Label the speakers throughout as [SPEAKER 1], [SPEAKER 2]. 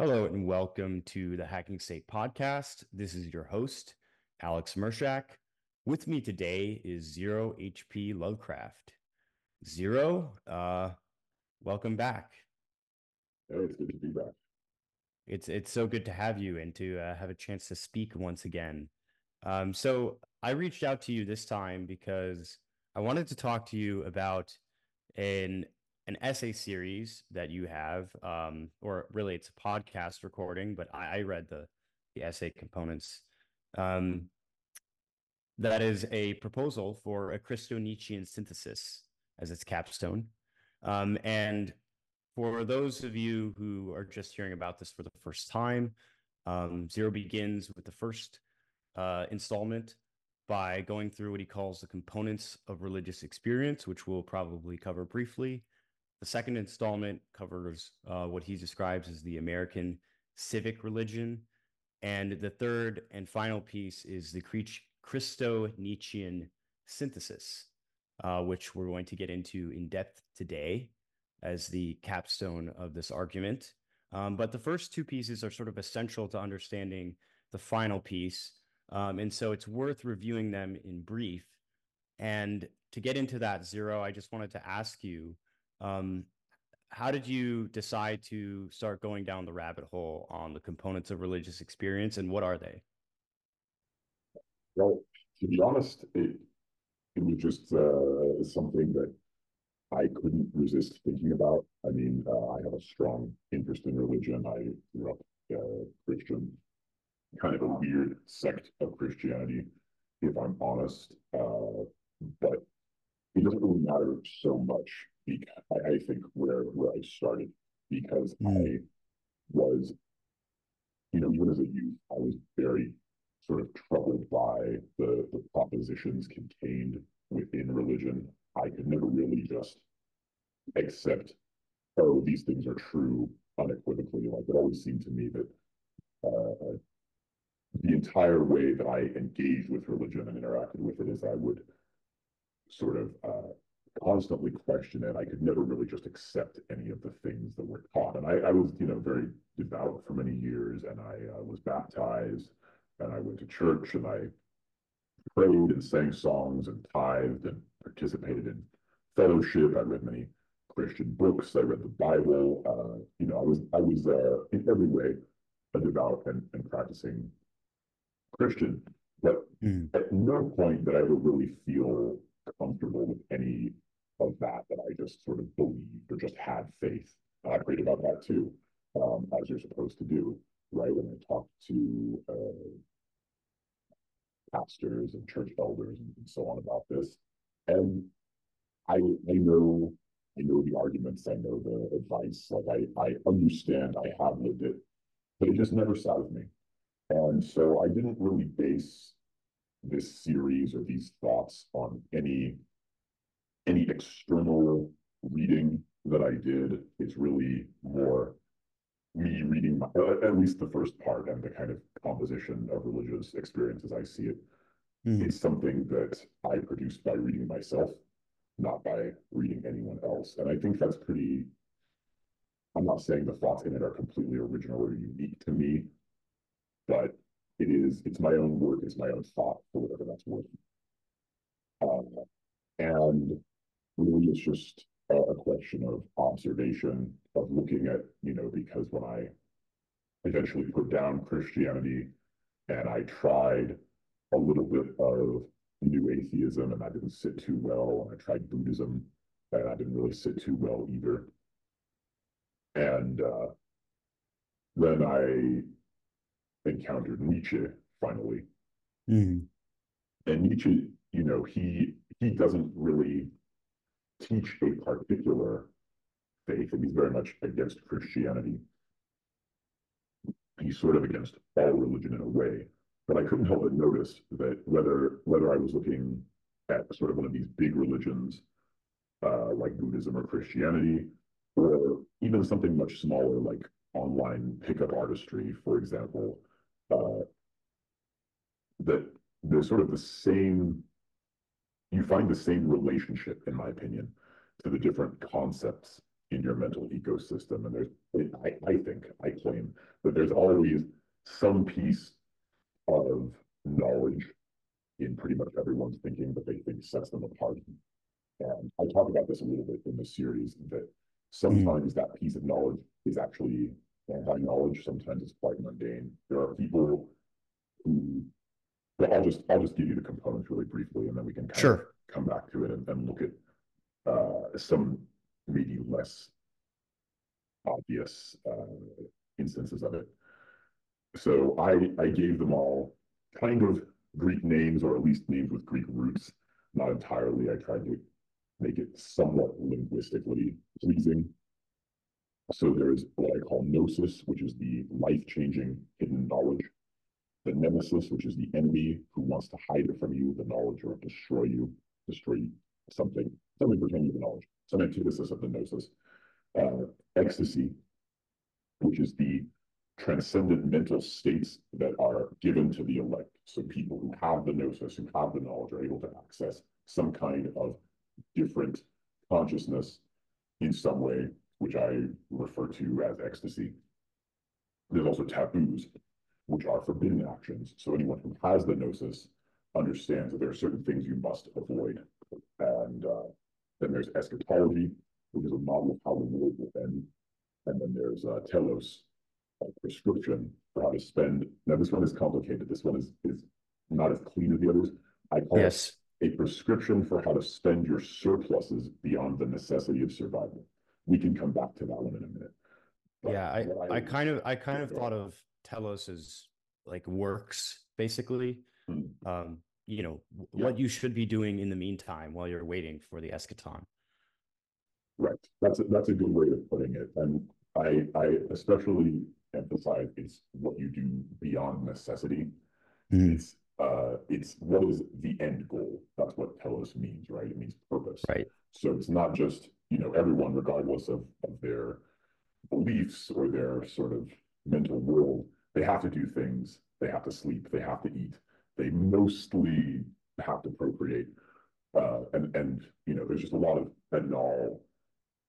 [SPEAKER 1] Hello and welcome to the Hacking State podcast. This is your host, Alex Murshak. With me today is Zero HP Lovecraft. Zero, uh, welcome back.
[SPEAKER 2] It's good to be back.
[SPEAKER 1] It's it's so good to have you and to uh, have a chance to speak once again. Um, so I reached out to you this time because I wanted to talk to you about an an essay series that you have, um, or really it's a podcast recording, but I, I read the the essay components. Um, that is a proposal for a Christo-Nietzschean synthesis as its capstone. Um, and for those of you who are just hearing about this for the first time, um, Zero begins with the first uh, installment by going through what he calls the components of religious experience, which we'll probably cover briefly. The second installment covers uh, what he describes as the American civic religion. And the third and final piece is the Christo Nietzschean synthesis, uh, which we're going to get into in depth today as the capstone of this argument. Um, but the first two pieces are sort of essential to understanding the final piece. Um, and so it's worth reviewing them in brief. And to get into that, Zero, I just wanted to ask you um, how did you decide to start going down the rabbit hole on the components of religious experience and what are they?
[SPEAKER 2] Well, to be honest, it, it was just uh, something that I couldn't resist thinking about. I mean, uh, I have a strong interest in religion. I grew up uh, Christian, kind of a weird sect of Christianity, if I'm honest. Uh, but it doesn't really matter so much I, I think where where I started because mm. I was, you know, even as a youth, I was very sort of troubled by the the propositions contained within religion. I could never really just accept, oh, these things are true unequivocally. Like it always seemed to me that uh, the entire way that I engaged with religion and interacted with it is I would sort of uh, constantly question it. I could never really just accept any of the things that were taught. And I, I was, you know, very devout for many years, and I uh, was baptized, and I went to church, and I prayed and sang songs and tithed and participated in fellowship. I read many Christian books. I read the Bible. Uh, you know, I was I was uh, in every way a devout and, and practicing Christian. But mm. at no point did I ever really feel comfortable with any of that that I just sort of believed or just had faith. I prayed about that too, um, as you're supposed to do, right? When I talked to uh, pastors and church elders and, and so on about this, and I I know I know the arguments, I know the advice, like I I understand, I have lived it, but it just never sat with me, and so I didn't really base this series or these thoughts on any any external reading that I did. It's really more me reading my, at least the first part and the kind of composition of religious experience as I see it. Mm. It's something that I produced by reading myself, not by reading anyone else. And I think that's pretty. I'm not saying the thoughts in it are completely original or unique to me, but it is it's my own work, it's my own thought for whatever that's worth. Um, and really it's just a, a question of observation, of looking at, you know, because when I eventually put down Christianity and I tried a little bit of new atheism and that didn't sit too well. And I tried Buddhism and that didn't really sit too well either. And uh, then I encountered Nietzsche finally. Mm. And Nietzsche, you know, he he doesn't really teach a particular faith, and he's very much against Christianity. He's sort of against all religion in a way. But I couldn't help but notice that whether whether I was looking at sort of one of these big religions uh, like Buddhism or Christianity, or even something much smaller like online pickup artistry, for example, uh, that there's sort of the same you find the same relationship, in my opinion, to the different concepts in your mental ecosystem. And there's, I, I think, I claim that there's always some piece of knowledge in pretty much everyone's thinking that they think sets them apart. And I talk about this a little bit in the series that mm-hmm. sometimes that piece of knowledge is actually anti-knowledge. Sometimes it's quite mundane. There are people who, well, I'll just I'll just give you the components really briefly, and then we can kind
[SPEAKER 1] Sure.
[SPEAKER 2] of come back to it and, and look at uh, some maybe less obvious uh, instances of it. So I I gave them all kind of Greek names, or at least names with Greek roots. Not entirely. I tried to make it somewhat linguistically pleasing. So there's what I call gnosis, which is the life-changing hidden knowledge. The nemesis, which is the enemy who wants to hide it from you, the knowledge, or destroy you, destroy something, something pertaining to the knowledge. Some antithesis of the gnosis. Uh, ecstasy, which is the transcendent mental states that are given to the elect. So people who have the gnosis, who have the knowledge, are able to access some kind of different consciousness in some way, which I refer to as ecstasy. There's also taboos, which are forbidden actions. So anyone who has the gnosis understands that there are certain things you must avoid. And uh, then there's eschatology, which is a model of how the world will end. And then there's uh, telos, a prescription for how to spend. Now, this one is complicated. This one is, is not as clean as the others. I call
[SPEAKER 1] Yes.
[SPEAKER 2] it a prescription for how to spend your surpluses beyond the necessity of survival. We can come back to that one in a minute. But
[SPEAKER 1] Yeah, I,
[SPEAKER 2] what
[SPEAKER 1] I kind of I kind of thought of Telos as like works basically.
[SPEAKER 2] Hmm.
[SPEAKER 1] Um, you know, w-
[SPEAKER 2] Yeah.
[SPEAKER 1] what you should be doing in the meantime while you're waiting for the eschaton.
[SPEAKER 2] Right, that's a, that's a good way of putting it, and I, I especially emphasize it's what you do beyond necessity.
[SPEAKER 1] Mhm.
[SPEAKER 2] It's, uh, it's what is the end goal, that's what telos means, right? It means purpose.
[SPEAKER 1] Right.
[SPEAKER 2] So it's not just, you know, everyone regardless of, of their beliefs or their sort of mental world, they have to do things, they have to sleep, they have to eat, they mostly have to procreate. Uh, and, and, you know, there's just a lot of banal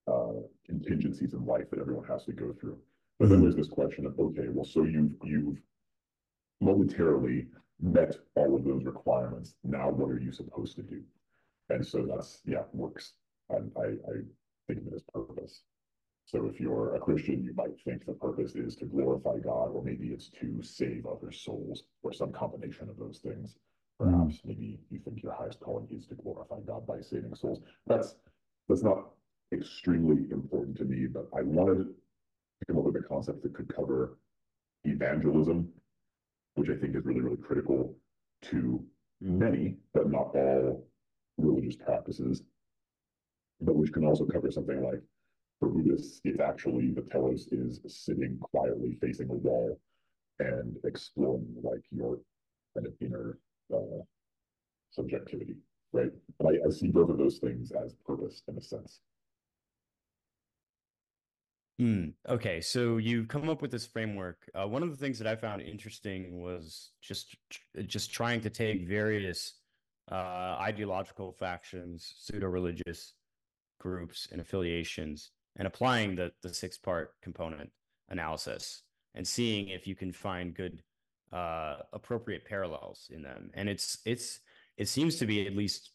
[SPEAKER 2] uh, contingencies in life that everyone has to go through. But then there's this question of, okay, well, so you've, you've momentarily met all of those requirements. Now what are you supposed to do? And so that's, yeah, works. And I, I think of it as purpose. So if you're a Christian, you might think the purpose is to glorify God, or maybe it's to save other souls, or some combination of those things. Hmm. Perhaps maybe you think your highest calling is to glorify God by saving souls. That's, that's not extremely important to me, but I wanted to come up with a concept that could cover evangelism, which I think is really, really critical to many, but not all religious practices. But which can also cover something like for Buddhists, it's actually the telos is sitting quietly facing a wall and exploring like your kind of inner uh, subjectivity, right? But I, I see both of those things as purpose in a sense.
[SPEAKER 1] Hmm. Okay, so you come up with this framework. Uh, one of the things that I found interesting was just just trying to take various uh, ideological factions, pseudo-religious groups, and affiliations, and applying the the six-part component analysis and seeing if you can find good uh, appropriate parallels in them. And it's it's it seems to be at least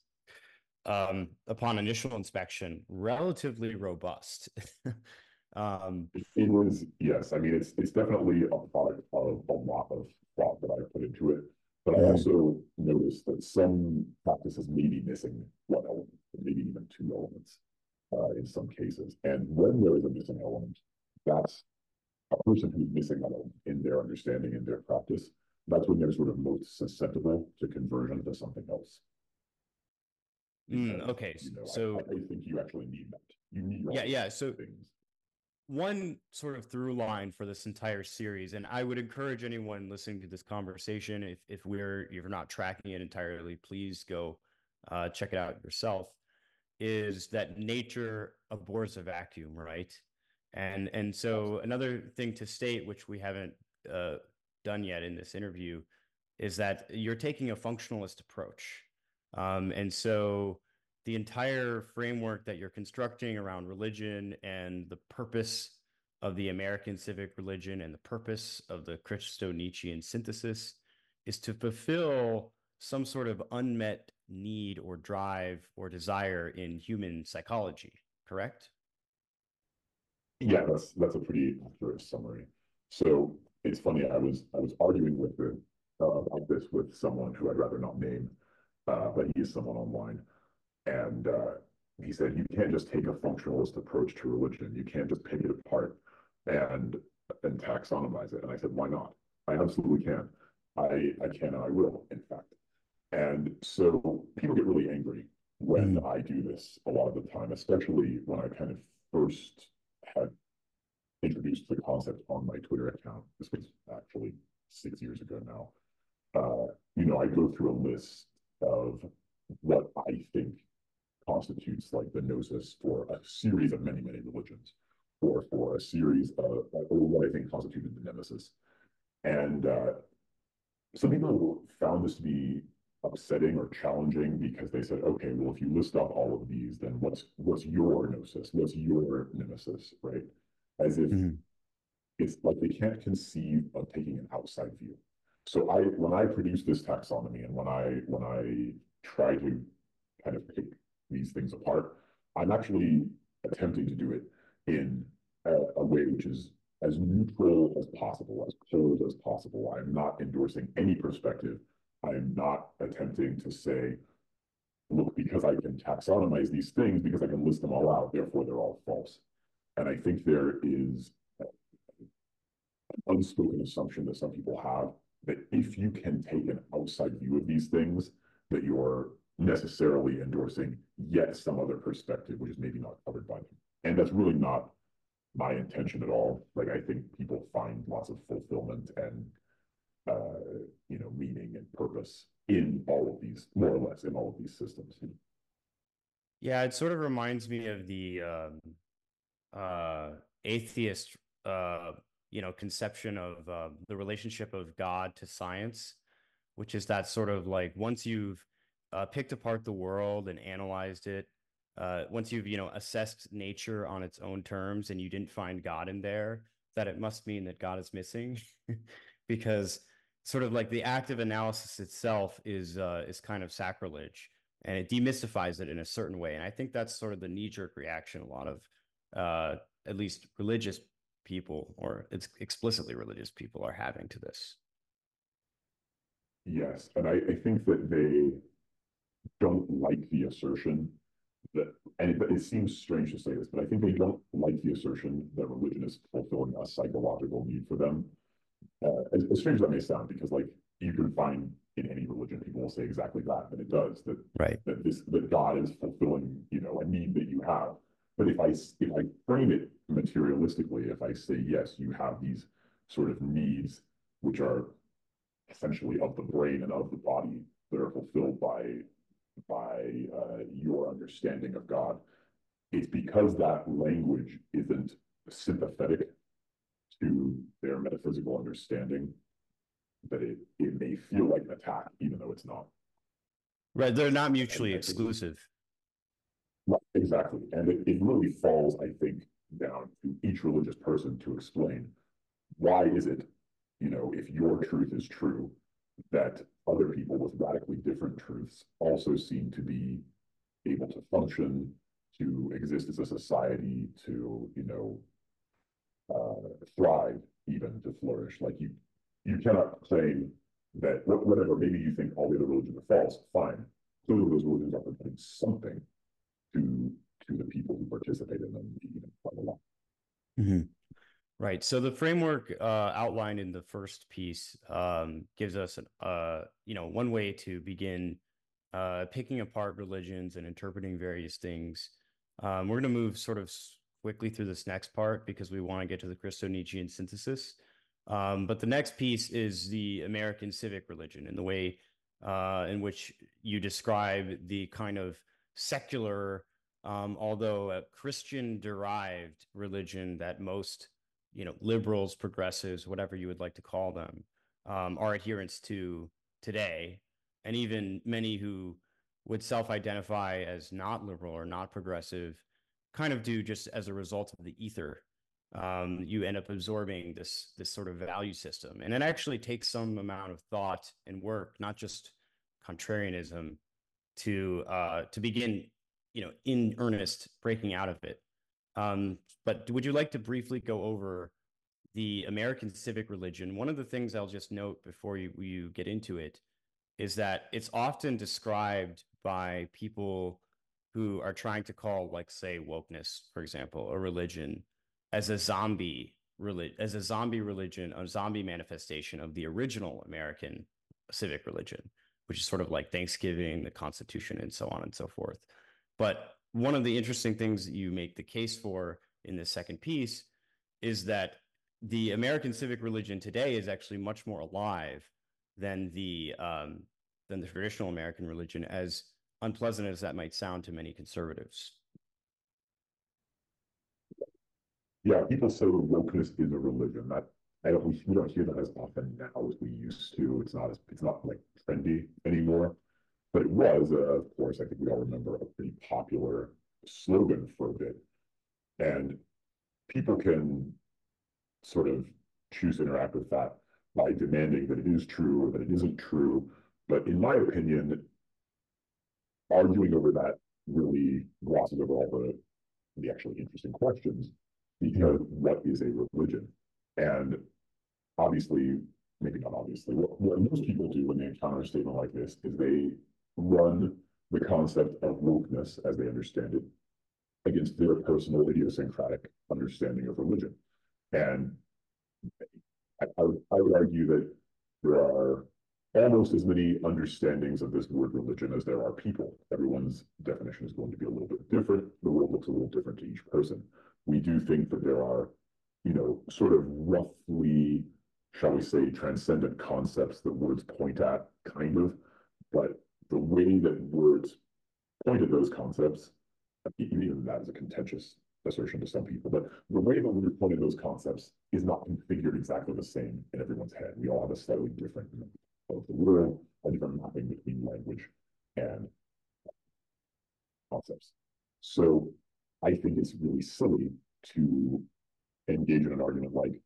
[SPEAKER 1] um, upon initial inspection relatively robust. um,
[SPEAKER 2] It it was, yes, I mean, it's, it's definitely a product of a lot of thought that I put into it. But I also noticed that some practices may be missing one element, maybe even two elements, uh, in some cases. And when there is a missing element, that's a person who's missing that element in their understanding, in their practice. That's when they're sort of most susceptible to conversion to something else.
[SPEAKER 1] Mm,
[SPEAKER 2] Because,
[SPEAKER 1] okay,
[SPEAKER 2] you know,
[SPEAKER 1] so-
[SPEAKER 2] I, I think you actually need that. You need.
[SPEAKER 1] Yeah, yeah, so-
[SPEAKER 2] Things.
[SPEAKER 1] one sort of through line for this entire series, and I would encourage anyone listening to this conversation, if if we're if you're not tracking it entirely, please go uh, check it out yourself. Is that nature abhors a vacuum, right? And and so another thing to state, which we haven't uh, done yet in this interview, is that you're taking a functionalist approach, um, and so the entire framework that you're constructing around religion and the purpose of the American civic religion and the purpose of the Christo Nietzschean synthesis is to fulfill some sort of unmet need or drive or desire in human psychology, correct?
[SPEAKER 2] Yeah, that's that's a pretty accurate summary. So it's funny, I was I was arguing with the uh, about this with someone who I'd rather not name, uh, but he is someone online, and uh, he said you can't just take a functionalist approach to religion. You can't just pick it apart and and taxonomize it. And I said, why not? I absolutely can. I I can and I will, in fact. And so people get really angry when mm. I do this a lot of the time, especially when I kind of first had introduced the concept on my Twitter account. This was actually six years ago now. Uh, you know, I go through a list of what I think constitutes like the gnosis for a series of many, many religions, or for a series of, or what I think constituted the nemesis. And uh, some people found this to be upsetting or challenging because they said, okay, well, if you list off all of these, then what's what's your gnosis? What's your nemesis, right? As if mm-hmm. it's like they can't conceive of taking an outside view. So I when I produce this taxonomy and when I when I try to kind of pick these things apart, I'm actually attempting to do it in a, a way which is as neutral as possible, as cold as possible. I'm not endorsing any perspective I'm not attempting to say, look, because I can taxonomize these things, because I can list them all out, therefore they're all false. And I think there is an unspoken assumption that some people have that if you can take an outside view of these things, that you're necessarily endorsing yet some other perspective, which is maybe not covered by them. And that's really not my intention at all. Like I think people find lots of fulfillment and you know, meaning and purpose in all of these, more or less, in all of these systems.
[SPEAKER 1] Yeah, it sort of reminds me of the um, uh, atheist, uh, you know, conception of uh, the relationship of God to science, which is that sort of like once you've uh, picked apart the world and analyzed it, uh, once you've you know assessed nature on its own terms and you didn't find God in there, that it must mean that God is missing, because sort of like the act of analysis itself is uh, is kind of sacrilege and it demystifies it in a certain way and i think that's sort of the knee-jerk reaction a lot of uh, at least religious people or it's explicitly religious people are having to this.
[SPEAKER 2] Yes and I, I think that they don't like the assertion that and it, it seems strange to say this but i think they don't like the assertion that religion is fulfilling a psychological need for them uh, as, as strange as that may sound, because like you can find in any religion, people will say exactly that, that it does, that
[SPEAKER 1] right,
[SPEAKER 2] that this that God is fulfilling, you know, a need that you have. But if I if I frame it materialistically, if I say yes, you have these sort of needs which are essentially of the brain and of the body that are fulfilled by by uh, your understanding of God, it's because that language isn't sympathetic to their metaphysical understanding that it, it may feel like an attack, even though it's not.
[SPEAKER 1] Right. They're not mutually exclusive.
[SPEAKER 2] Right, exactly. And it, it really falls, I think, down to each religious person to explain why is it, you know, if your truth is true, that other people with radically different truths also seem to be able to function, to exist as a society, to, you know, uh, thrive, even to flourish. Like you, you cannot claim that whatever maybe you think all the other religions are false. Fine, clearly those religions are providing something to to the people who participate in them, even quite a lot.
[SPEAKER 1] Mm-hmm. Right. So the framework uh, outlined in the first piece um, gives us, uh, you know, one way to begin uh, picking apart religions and interpreting various things. Um, we're going to move sort of quickly through this next part because we want to get to the Christo-Nietzschean synthesis. Um, but the next piece is the American civic religion and the way uh, in which you describe the kind of secular, um, although a Christian-derived religion that most, you know, liberals, progressives, whatever you would like to call them, um, are adherents to today, and even many who would self-identify as not liberal or not progressive kind of do just as a result of the ether um, you end up absorbing this this sort of value system. And it actually takes some amount of thought and work not just contrarianism to uh, to begin you know in earnest breaking out of it. Um, but would you like to briefly go over the american civic religion? One of the things i'll just note before you, you get into it is that it's often described by people who are trying to call like say wokeness for example a religion as a zombie religion, as a zombie religion, a zombie manifestation of the original American civic religion, which is sort of like Thanksgiving, the Constitution, and so on and so forth. But one of the interesting things you make the case for in this second piece is that the American civic religion today is actually much more alive than the um, than the traditional American religion, as unpleasant as that might sound to many conservatives.
[SPEAKER 2] Yeah, people say wokeness is a religion. That I don't we, don't hear that as often now as we used to. It's not as it's not like trendy anymore. But it was, uh, of course, I think we all remember a pretty popular slogan for a bit. And people can sort of choose to interact with that by demanding that it is true or that it isn't true. But in my opinion, arguing over that really glosses over all the the actually interesting questions because what is a religion? And obviously, maybe not obviously, what, what most people do when they encounter a statement like this is they run the concept of wokeness as they understand it against their personal idiosyncratic understanding of religion. And I, I, would, I would argue that there are almost as many understandings of this word religion as there are people. Everyone's definition is going to be a little bit different. The world looks a little different to each person we do think that there are, you know, sort of roughly, shall we say, transcendent concepts that words point at, kind of, but the way that words point at those concepts, even that is a contentious assertion to some people, but the way that words point at those concepts is not configured exactly the same in everyone's head. We all have a slightly different of the world, a different mapping between language and concepts. So I think it's really silly to engage in an argument like,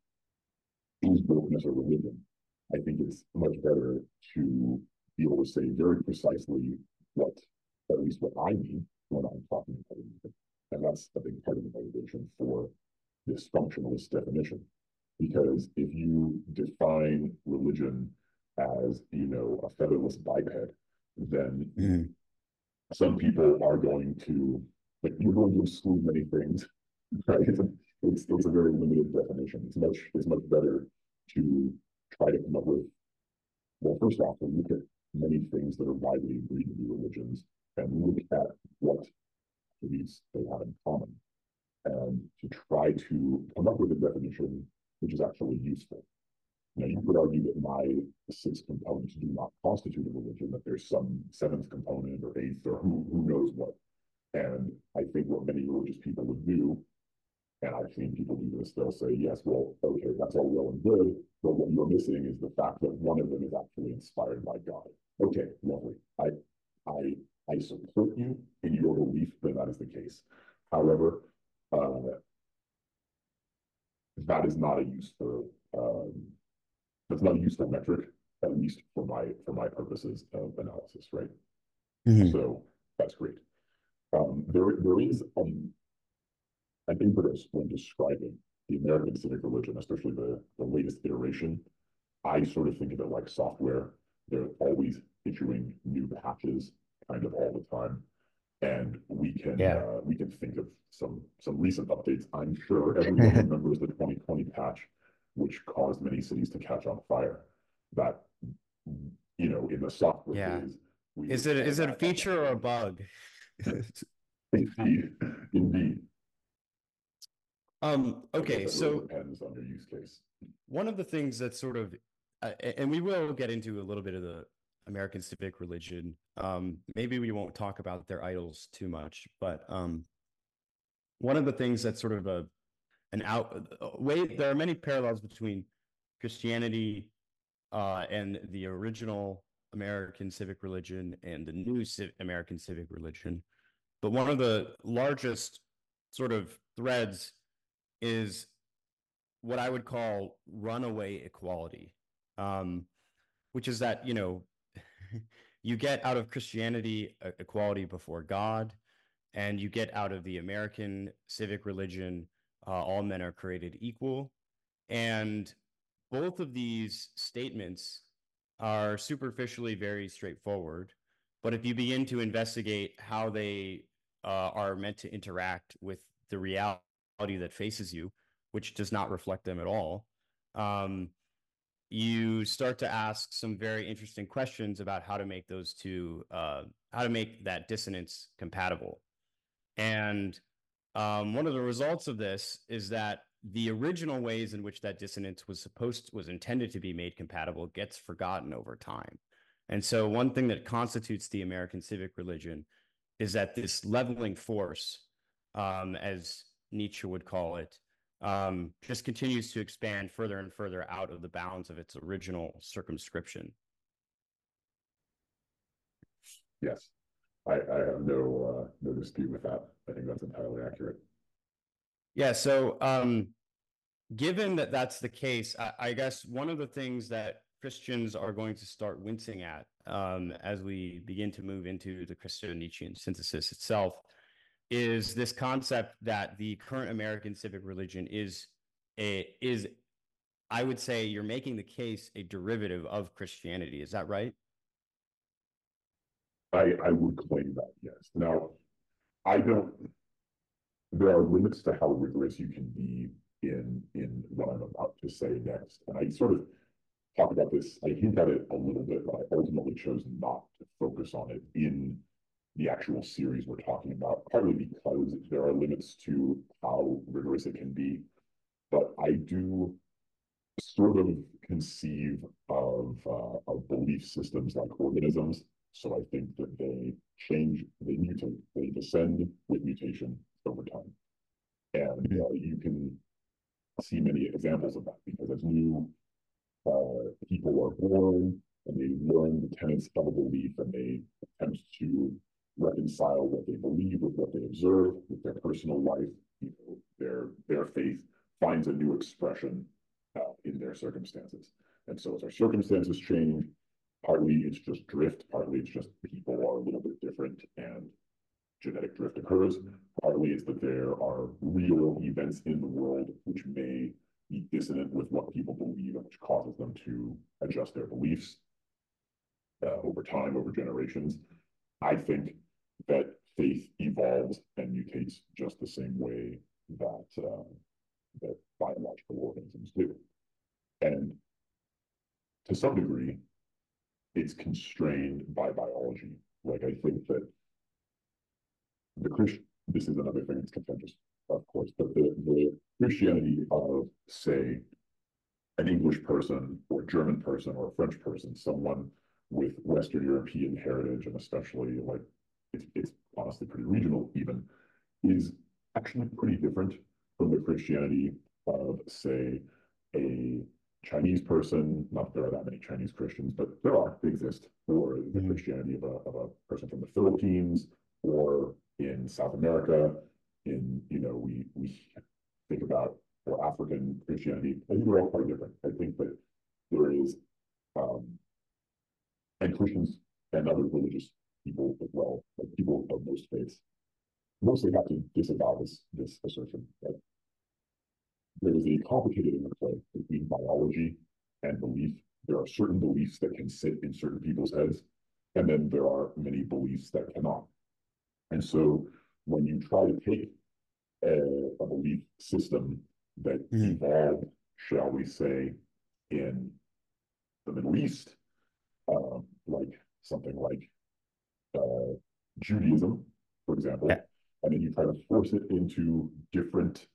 [SPEAKER 2] is wokeness a religion? I think it's much better to be able to say very precisely what, at least what I mean when I'm talking about religion. And that's a big part of the motivation for this functionalist definition. Because if you define religion as, you know, a featherless biped, then mm. some people are going to like you're going to exclude many things, right? It's a, it's, a very limited definition. It's much it's much better to try to come up with well, first off, to look at many things that are widely agreed to be religions and look at what beliefs they have in common and to try to come up with a definition which is actually useful. Now, you could argue that my six components do not constitute a religion, that there's some seventh component or eighth or who, who knows what and I think what many religious people would do, and I've seen people do this, they'll say, yes, well, okay, that's all well and good, but what you're missing is the fact that one of them is actually inspired by God. Okay, lovely. I I I support you in your belief that that is the case. However, uh, that is not a useful um, that's not a useful metric, at least for my for my purposes of analysis, right? Mm -hmm. So that's great. Um, there, there is um, an impetus when describing the American civic religion, especially the, the latest iteration. I sort of think of it like software. They're always issuing new patches kind of all the time. And we can yeah. uh, we can think of some some recent updates. I'm sure everyone remembers the 2020 patch, which caused many cities to catch on fire. That you know, in the software
[SPEAKER 1] yeah. phase, is it is it a feature or a bug?
[SPEAKER 2] Indeed, indeed.
[SPEAKER 1] Um, okay, so
[SPEAKER 2] depends on your use case.
[SPEAKER 1] One of the things that sort of, uh, and we will get into a little bit of the American civic religion. Um, maybe we won't talk about their idols too much, but um, one of the things that's sort of a an out way. There are many parallels between Christianity uh, and the original American civic religion and the new American civic religion. But one of the largest sort of threads is what I would call runaway equality, um, which is that, you know, you get out of Christianity equality before God, and you get out of the American civic religion, uh, all men are created equal. And both of these statements are superficially very straightforward. But if you begin to investigate how they uh, are meant to interact with the reality that faces you, which does not reflect them at all, um, you start to ask some very interesting questions about how to make those two, uh, how to make that dissonance compatible. And um, one of the results of this is that the original ways in which that dissonance was supposed was intended to be made compatible gets forgotten over time. And so one thing that constitutes the American civic religion is that this leveling force, um, as Nietzsche would call it, um, just continues to expand further and further out of the bounds of its original circumscription.
[SPEAKER 2] Yes, I, I have no uh, no dispute with that. I think that's entirely accurate.
[SPEAKER 1] Yeah. So, um, given that that's the case, I, I, guess one of the things that Christians are going to start wincing at um, as we begin to move into the Christian Nietzschean synthesis itself is this concept that the current American civic religion is a is I would say you're making the case a derivative of Christianity. Is that right?
[SPEAKER 2] I I would claim that yes. Now I don't. There are limits to how rigorous you can be in in what I'm about to say next, and I sort of talk about this. I hint at it a little bit, but I ultimately chose not to focus on it in the actual series we're talking about, partly because there are limits to how rigorous it can be. But I do sort of conceive of, uh, of belief systems like organisms. So I think that they change, they mutate, they descend with mutation over time. And mm-hmm. uh, you can see many examples of that because as new uh, people are born and they learn the tenets of a belief and they attempt to reconcile what they believe with what they observe with their personal life. You know, their their faith finds a new expression uh, in their circumstances. And so as our circumstances change, partly it's just drift, partly it's just people are a little bit different and genetic drift occurs. Partly it's that there are real events in the world which may be dissonant with what people believe and which causes them to adjust their beliefs uh, over time, over generations. I think that faith evolves and mutates just the same way that uh, that biological organisms do. And to some degree, it's constrained by biology. Like I think that the Christian, this is another thing that's contentious, of course, but the, the Christianity of, say, an English person or a German person or a French person, someone with Western European heritage, and especially like it's, it's honestly pretty regional even, is actually pretty different from the Christianity of, say, a Chinese person. Not that there are that many Chinese Christians, but there are, they exist, or the. Christianity of a, of a person from the Philippines or in South America. In, you know, we, we think about or African Christianity. I think we're all quite different. I think that there is, um, and Christians and other religious people as well, like people of most faiths, mostly have to disavow this this assertion that there is a complicated interplay between biology and belief. There are certain beliefs that can sit in certain people's heads, and then there are many beliefs that cannot. And so when you try to take a, a belief system that mm. evolved, shall we say, in the Middle East, uh, like something like uh, Judaism, for example, yeah. and then you try to force it into different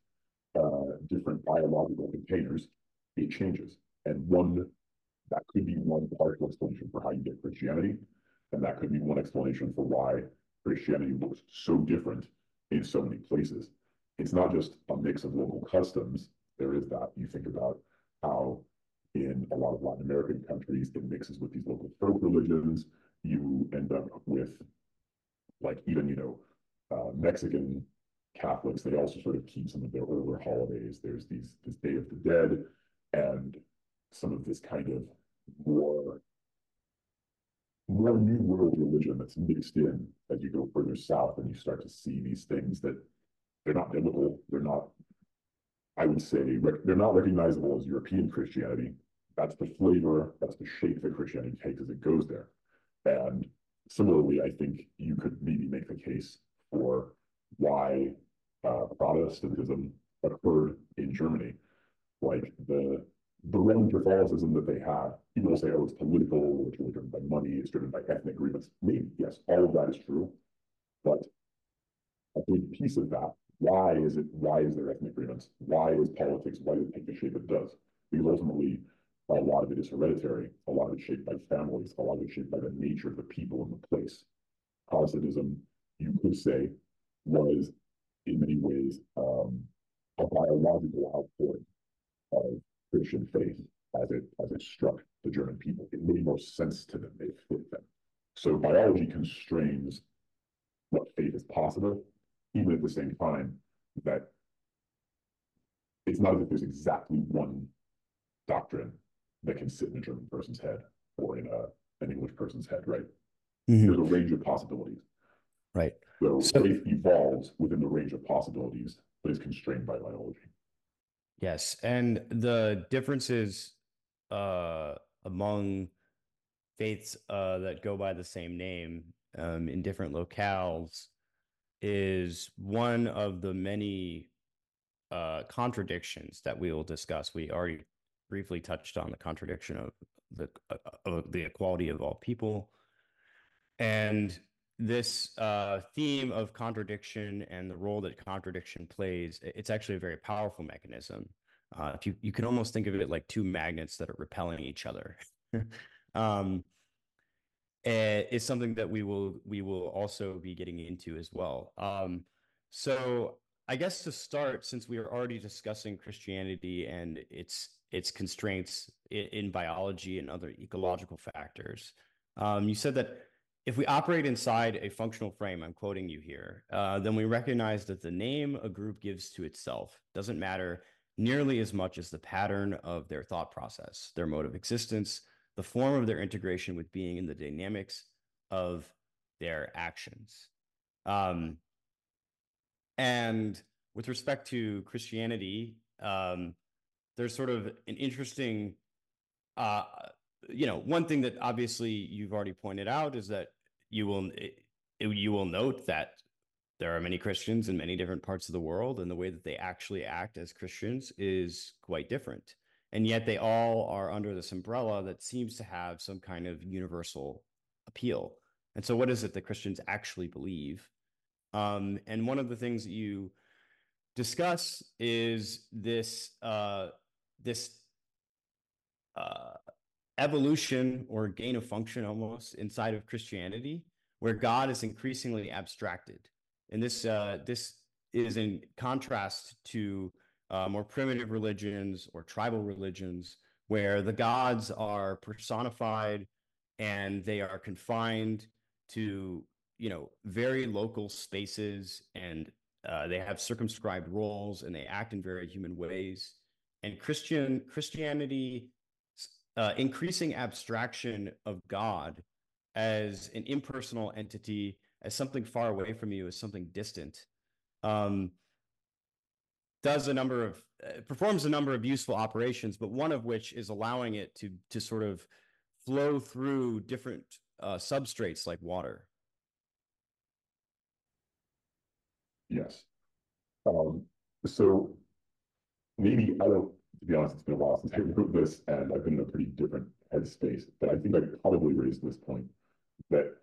[SPEAKER 2] uh, different biological containers, it changes. And one that could be one partial explanation for how you get Christianity, and that could be one explanation for why Christianity looks so different in so many places. It's not just a mix of local customs. There is that. You think about how in a lot of Latin American countries. It mixes with these local folk religions. You end up with, like, even, you know, uh, Mexican Catholics, they also sort of keep some of their older holidays. There's these this Day of the Dead and some of this kind of more more new world religion that's mixed in as you go further south and you start to see these things that they're not biblical, they're not, I would say, they're not recognizable as European Christianity. That's the flavor, that's the shape that Christianity takes as it goes there. And similarly, I think you could maybe make the case for why uh, Protestantism occurred in Germany. Like the the Roman Catholicism that they had, people say, oh, it's political, it's really driven by money, it's driven by ethnic grievance. Maybe, yes, all of that is true. But a big piece of that, why is it, why is there ethnic grievance? Why is politics, why does it take the shape it does? Because ultimately, a lot of it is hereditary, a lot of it shaped by families, a lot of it shaped by the nature of the people and the place. Protestantism, you could say, was in many ways um, a biological outpouring of Christian faith as it as it struck the German people. It made more sense to them. It fit them. So biology constrains what faith is possible, even at the same time that it's not as if there's exactly one doctrine that can sit in a German person's head or in a, an English person's head, right? Mm-hmm. There's a range of possibilities.
[SPEAKER 1] Right.
[SPEAKER 2] So, so faith evolves within the range of possibilities, but is constrained by biology.
[SPEAKER 1] Yes, and the differences uh, among faiths uh, that go by the same name um, in different locales is one of the many uh, contradictions that we will discuss. We already briefly touched on the contradiction of the uh, of the equality of all people, and this uh, theme of contradiction and the role that contradiction plays, it's actually a very powerful mechanism. Uh, you you can almost think of it like two magnets that are repelling each other. um, it's something that we will we will also be getting into as well. Um, so I guess to start, since we are already discussing Christianity and its its constraints in, in biology and other ecological factors, um, you said that if we operate inside a functional frame, I'm quoting you here, uh, then we recognize that the name a group gives to itself doesn't matter nearly as much as the pattern of their thought process, their mode of existence, the form of their integration with being, and the dynamics of their actions. Um, and with respect to Christianity, um, there's sort of an interesting uh, you know, one thing that obviously you've already pointed out is that you will it, you will note that there are many Christians in many different parts of the world, and the way that they actually act as Christians is quite different. And yet they all are under this umbrella that seems to have some kind of universal appeal. And so, what is it that Christians actually believe? Um, and one of the things that you discuss is this uh, this uh, evolution or gain of function almost inside of Christianity, where God is increasingly abstracted. And this uh, this is in contrast to uh, more primitive religions or tribal religions, where the gods are personified and they are confined to you know very local spaces and uh, they have circumscribed roles and they act in very human ways. And Christian Christianity uh, increasing abstraction of God as an impersonal entity, as something far away from you, as something distant, um, does a number of uh, performs a number of useful operations, but one of which is allowing it to to sort of flow through different uh, substrates like water.
[SPEAKER 2] Yes. Um, so maybe I don't to be honest, it's been a while since I wrote this, and I've been in a pretty different headspace. But I think I probably raised this point that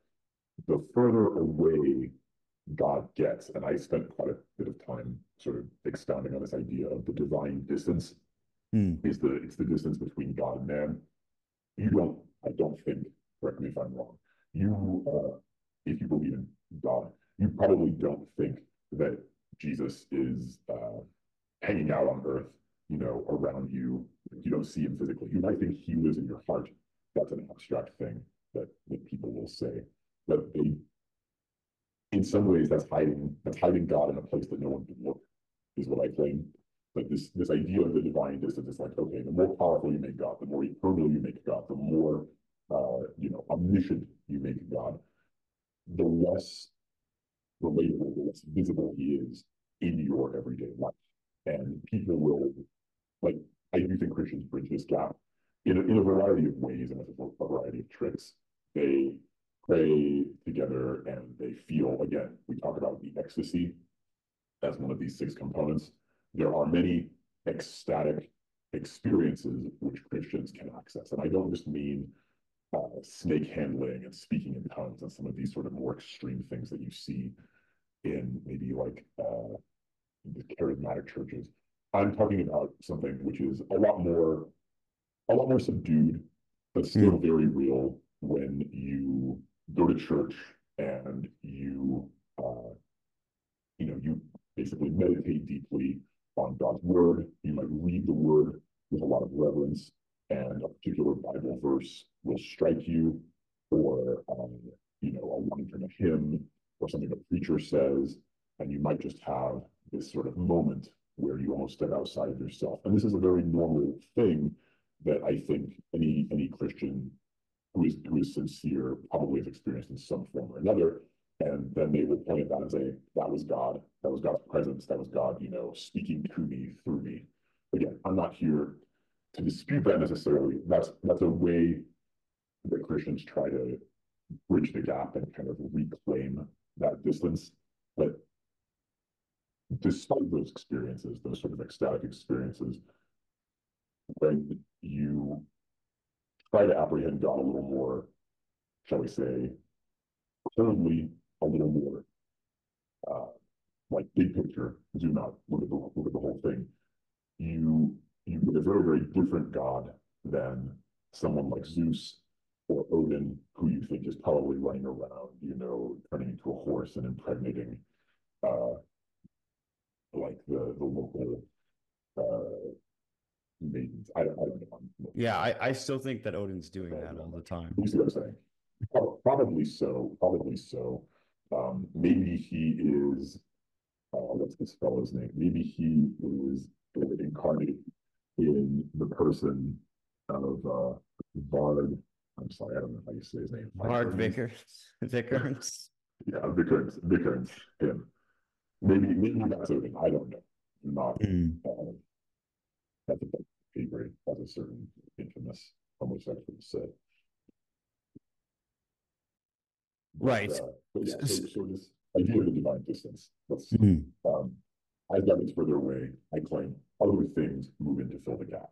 [SPEAKER 2] the further away God gets, and I spent quite a bit of time sort of expounding on this idea of the divine distance, mm. is the it's the distance between God and man. You don't, I don't think, correct me if I'm wrong. You, uh, if you believe in God, you probably don't think that Jesus is uh, hanging out on earth you know, around you, you don't see him physically. You might think he lives in your heart. That's an abstract thing that, that people will say. But they, in some ways, that's hiding that's hiding God in a place that no one can look, is what I claim. But this this idea of the divine distance is like, okay, the more powerful you make God, the more eternal you make God, the more uh, you know, omniscient you make God, the less relatable, the less visible he is in your everyday life. And people will, like, I do think Christians bridge this gap in a, in a variety of ways and with a variety of tricks. They pray together and they feel, again, we talk about the ecstasy as one of these six components. There are many ecstatic experiences which Christians can access. And I don't just mean uh, snake handling and speaking in tongues and some of these sort of more extreme things that you see in maybe like uh, the charismatic churches. I'm talking about something which is a lot more, a lot more subdued, but still mm. very real when you go to church and you, uh, you know, you basically meditate deeply on God's word. You might read the word with a lot of reverence, and a particular Bible verse will strike you, or um, you know, a line from a hymn, or something a preacher says, and you might just have this sort of moment where you almost step outside of yourself. And this is a very normal thing that I think any any Christian who is who is sincere probably has experienced in some form or another. And then they will point at that and say, that was God, that was God's presence, that was God, you know, speaking to me through me. Again, I'm not here to dispute that necessarily. That's that's a way that Christians try to bridge the gap and kind of reclaim that distance. But despite those experiences, those sort of ecstatic experiences, when you try to apprehend God a little more, shall we say, coldly, a little more, uh, like big picture, zoom out, look at the look at the whole thing. You you get a very very different God than someone like Zeus or Odin, who you think is probably running around, you know, turning into a horse and impregnating uh, the the local uh, maidens. I don't, I don't know.
[SPEAKER 1] Yeah, I, I still think that Odin's doing that all the time.
[SPEAKER 2] You see what I'm saying? Probably so. Probably so. Um, maybe he is. Uh, what's this fellow's name? Maybe he is incarnate in the person of uh, Varg. I'm sorry, I don't know how you say his name.
[SPEAKER 1] Varg Vickers. Vickers.
[SPEAKER 2] Yeah, Vickers. Vickers. Him. Maybe maybe that's Odin. I don't know. Not mm. uh, that's a as a certain infamous homosexual said.
[SPEAKER 1] Right.
[SPEAKER 2] But, uh, but yeah, so, so this idea of the divine distance. Let's mm. um, as that gets further away, I claim other things move in to fill the gap.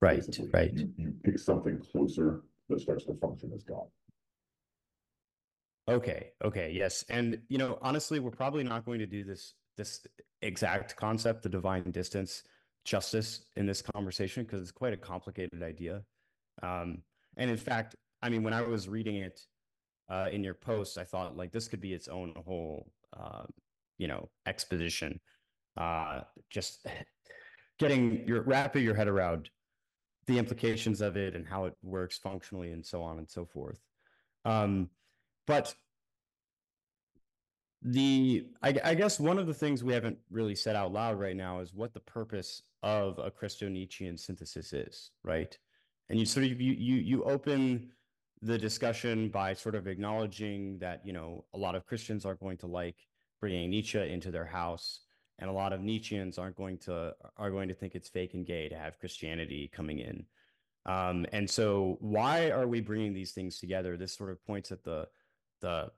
[SPEAKER 1] Right. Basically, right.
[SPEAKER 2] You, you pick something closer that starts to function as God.
[SPEAKER 1] Okay. Okay. Yes. And you know, honestly, we're probably not going to do this this exact concept, the divine distance, justice in this conversation because it's quite a complicated idea. Um, and in fact, I mean, when I was reading it uh, in your post, I thought like this could be its own whole, uh, you know, exposition. Uh, just getting your wrapping your head around the implications of it and how it works functionally and so on and so forth. Um, but the I, I, guess one of the things we haven't really said out loud right now is what the purpose of a Christo-Nietzschean synthesis is, right? And you sort of you you you open the discussion by sort of acknowledging that you know a lot of Christians are going to like bringing Nietzsche into their house, and a lot of Nietzscheans aren't going to are going to think it's fake and gay to have Christianity coming in. Um, and so, why are we bringing these things together? This sort of points at the the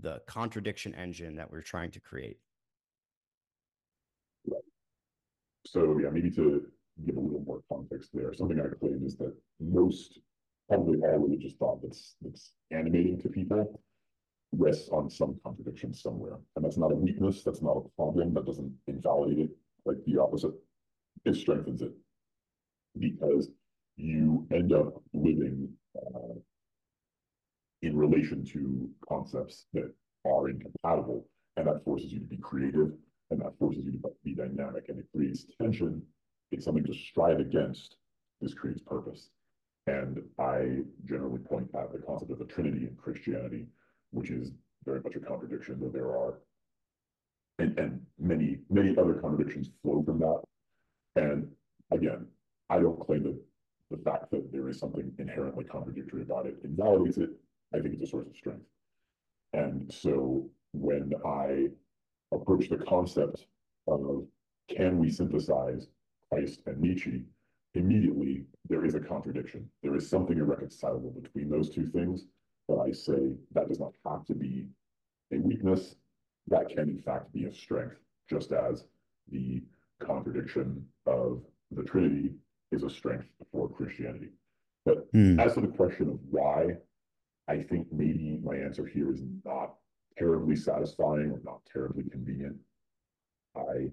[SPEAKER 1] the contradiction engine that we're trying to create.
[SPEAKER 2] So yeah, maybe to give a little more context there, something I claim is that most, probably all religious thought that's that's animating to people rests on some contradiction somewhere. And that's not a weakness, that's not a problem, that doesn't invalidate it, like the opposite. It strengthens it because you end up living uh, in relation to concepts that are incompatible. And that forces you to be creative and that forces you to be dynamic and it creates tension. It's something to strive against this creates purpose. And I generally point at the concept of the Trinity in Christianity, which is very much a contradiction, though there are and, and many, many other contradictions flow from that. And again, I don't claim that the fact that there is something inherently contradictory about it invalidates it. I think it's a source of strength. And so when I approach the concept of can we synthesize Christ and Nietzsche, immediately there is a contradiction. There is something irreconcilable between those two things. But I say that does not have to be a weakness. That can in fact be a strength, just as the contradiction of the Trinity is a strength for Christianity. But
[SPEAKER 1] Hmm.
[SPEAKER 2] as to the question of why, I think maybe my answer here is not terribly satisfying or not terribly convenient. I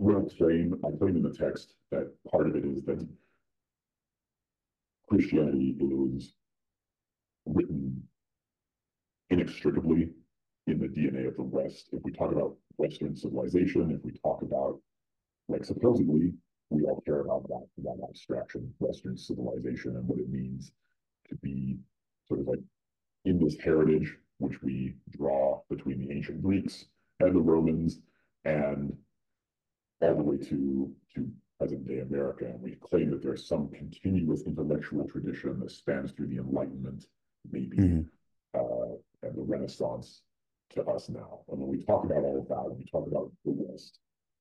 [SPEAKER 2] will claim, I claim in the text that part of it is that Christianity is written inextricably in the DNA of the West. If we talk about Western civilization, if we talk about, like supposedly, we all care about that, that abstraction, Western civilization and what it means to be sort of like in this heritage, which we draw between the ancient Greeks and the Romans and all the way to, to present day America. And we claim that there's some continuous intellectual tradition that spans through the Enlightenment, maybe,
[SPEAKER 1] Mhm.
[SPEAKER 2] uh, and the Renaissance to us now. And when we talk about all of that, when we talk about the West,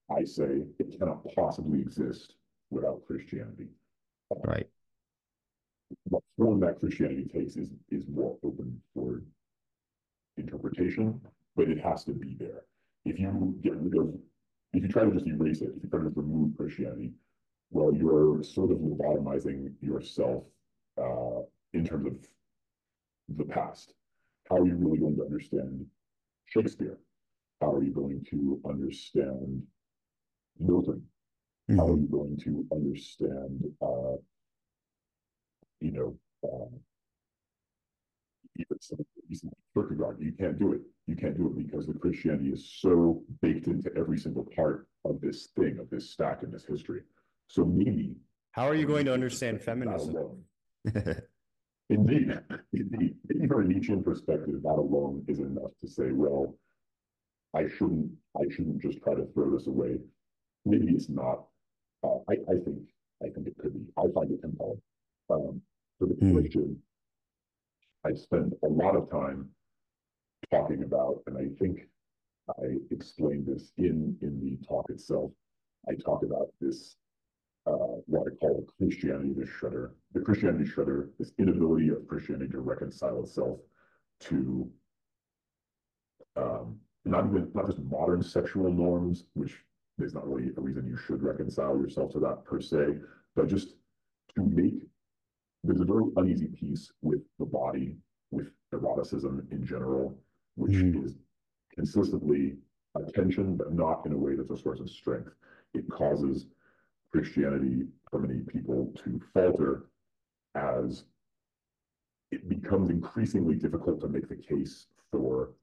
[SPEAKER 2] I say it cannot possibly exist without Christianity.
[SPEAKER 1] Right.
[SPEAKER 2] What form that Christianity takes is, is more open for interpretation, but it has to be there. If you get rid of, if you try to just erase it, if you try to remove Christianity, well, you're sort of lobotomizing yourself, uh, in terms of the past. How are you really going to understand Shakespeare? How are you going to understand Milton? How are
[SPEAKER 1] Mhm.
[SPEAKER 2] you going to understand, uh, you know, um, even some of recent Kierkegaard, you can't do it. You can't do it because the Christianity is so baked into every single part of this thing, of this stack in this history. So maybe.
[SPEAKER 1] How are you going to understand feminism?
[SPEAKER 2] Indeed, indeed, maybe from a Nietzschean perspective, that alone is enough to say, well, I shouldn't, I shouldn't just try to throw this away. Maybe it's not. Uh, I, I think, I think it could be. I find it compelling. Um, for the
[SPEAKER 1] Hmm.
[SPEAKER 2] question, I spend a lot of time talking about, and I think I explained this in, in the talk itself. I talk about this uh, what I call the Christianity the shredder, the Christianity shredder, this inability of Christianity to reconcile itself to um, not even, not just modern sexual norms, which there's not really a reason you should reconcile yourself to that per se, but just to make, there's a very uneasy peace with the body, with eroticism in general, which
[SPEAKER 1] Mhm.
[SPEAKER 2] is consistently a tension, but not in a way that's a source of strength. It causes Christianity for many people to falter as it becomes increasingly difficult to make the case for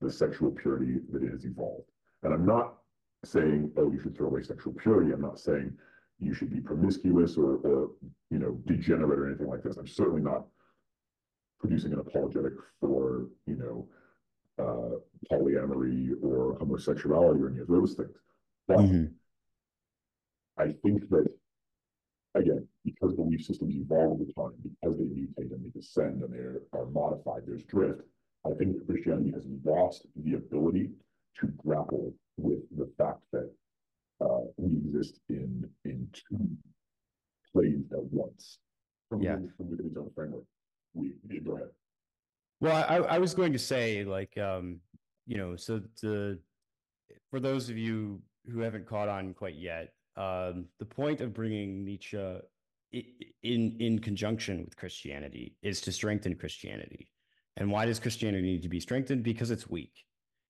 [SPEAKER 2] the sexual purity that it has evolved. And I'm not saying, oh, you should throw away sexual purity. I'm not saying you should be promiscuous or, or you know, degenerate or anything like this. I'm certainly not producing an apologetic for, you know, uh, polyamory or homosexuality or any of those things. But
[SPEAKER 1] Mhm.
[SPEAKER 2] I think that, again, because belief systems evolve over time, because they mutate and they descend and they are modified, there's drift. I think that Christianity has lost the ability to grapple with the fact that uh, we exist in in two planes at once. From
[SPEAKER 1] Yeah.
[SPEAKER 2] within- from within its own framework. We, yeah, go ahead.
[SPEAKER 1] Well, I, I was going to say, like, um, you know, so the for those of you who haven't caught on quite yet, um, the point of bringing Nietzsche in in conjunction with Christianity is to strengthen Christianity. And why does Christianity need to be strengthened? Because it's weak.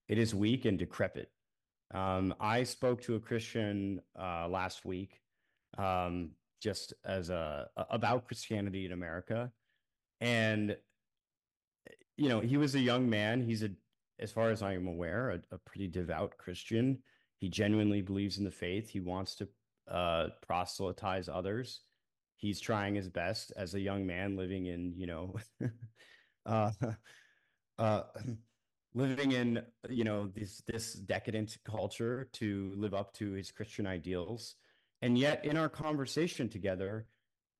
[SPEAKER 1] It is weak and decrepit. Um, I spoke to a Christian uh, last week, um, just as a about Christianity in America, and you know, he was a young man. He's a, as far as I am aware, a, a pretty devout Christian. He genuinely believes in the faith. He wants to uh, proselytize others. he's trying his best as a young man living in, you know, uh, uh, living in, you know, this this decadent culture to live up to his Christian ideals. And yet in our conversation together,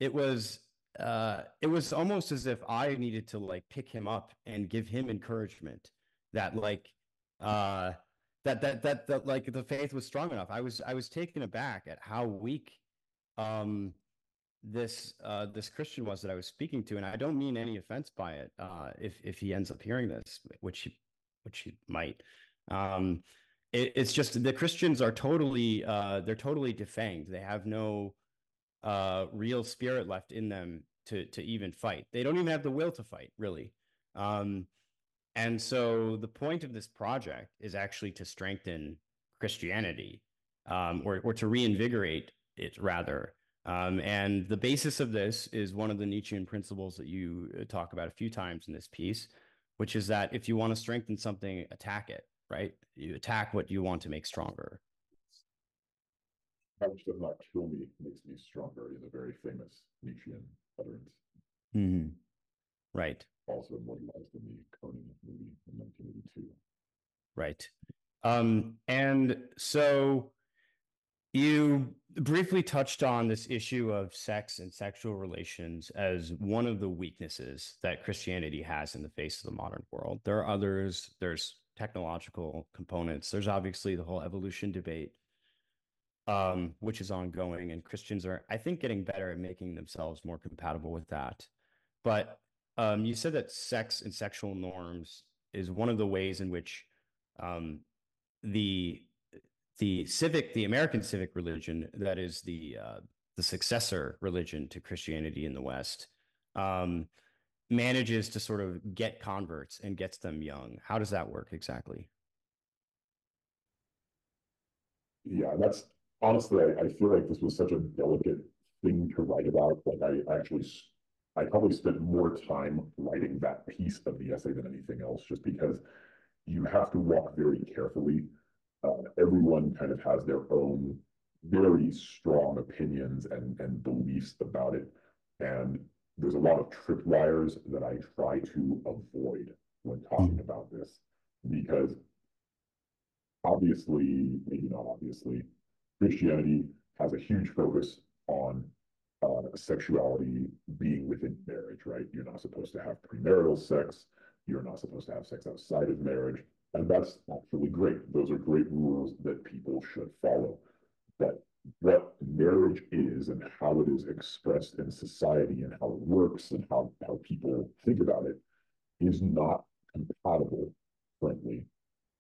[SPEAKER 1] it was uh it was almost as if I needed to like pick him up and give him encouragement that like uh that that that that like the faith was strong enough. I was I was taken aback at how weak um this uh this Christian was that I was speaking to, and I don't mean any offense by it. Uh, if if he ends up hearing this, which he which he might, um, it, it's just the Christians are totally uh they're totally defanged. They have no uh real spirit left in them to to even fight. They don't even have the will to fight, really. Um, and so the point of this project is actually to strengthen Christianity, um, or or to reinvigorate it rather. Um, and the basis of this is one of the Nietzschean principles that you uh, talk about a few times in this piece, which is that if you want to strengthen something, attack it. Right? You attack what you want to make stronger.
[SPEAKER 2] How much does not kill me makes me stronger is a very famous Nietzschean utterance.
[SPEAKER 1] Mm-hmm. Right
[SPEAKER 2] also immortalized in the Conan movie in 1982.
[SPEAKER 1] Right. Um, and so you briefly touched on this issue of sex and sexual relations as one of the weaknesses that Christianity has in the face of the modern world. There are others, there's technological components, there's obviously the whole evolution debate. Um, which is ongoing, and Christians are, I think, getting better at making themselves more compatible with that. But um, you said that sex and sexual norms is one of the ways in which um, the the civic, the American civic religion, that is the uh, the successor religion to Christianity in the West, um, manages to sort of get converts and gets them young. How does that work exactly?
[SPEAKER 2] Yeah, that's honestly, I, I feel like this was such a delicate thing to write about. Like I actually I probably spent more time writing that piece of the essay than anything else, just because you have to walk very carefully. Uh, everyone kind of has their own very strong opinions and, and beliefs about it. And there's a lot of tripwires that I try to avoid when talking mm-hmm. about this, because obviously, maybe not obviously, Christianity has a huge focus on uh, sexuality being within marriage, right? You're not supposed to have premarital sex. You're not supposed to have sex outside of marriage. And that's actually great. Those are great rules that people should follow. But what marriage is and how it is expressed in society and how it works and how, how people think about it is not compatible, frankly,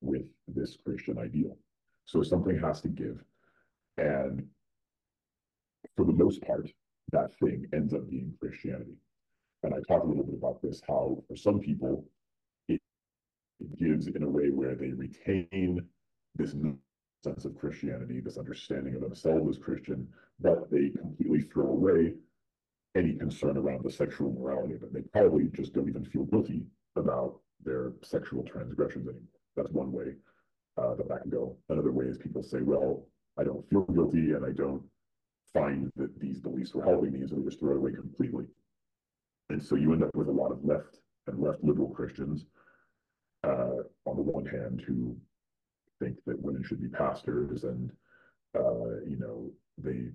[SPEAKER 2] with this Christian ideal. So something has to give. And for the most part, that thing ends up being Christianity. And I talk a little bit about this, how for some people, it gives in a way where they retain this sense of Christianity, this understanding of themselves as Christian, but they completely throw away any concern around the sexual morality of it. They probably just don't even feel guilty about their sexual transgressions anymore. That's one way uh, that that can go. Another way is people say, well, I don't feel guilty and I don't find that these beliefs were helping me, so they just throw it away completely. And so you end up with a lot of left and left liberal Christians, uh, on the one hand, who think that women should be pastors, and uh, you know, they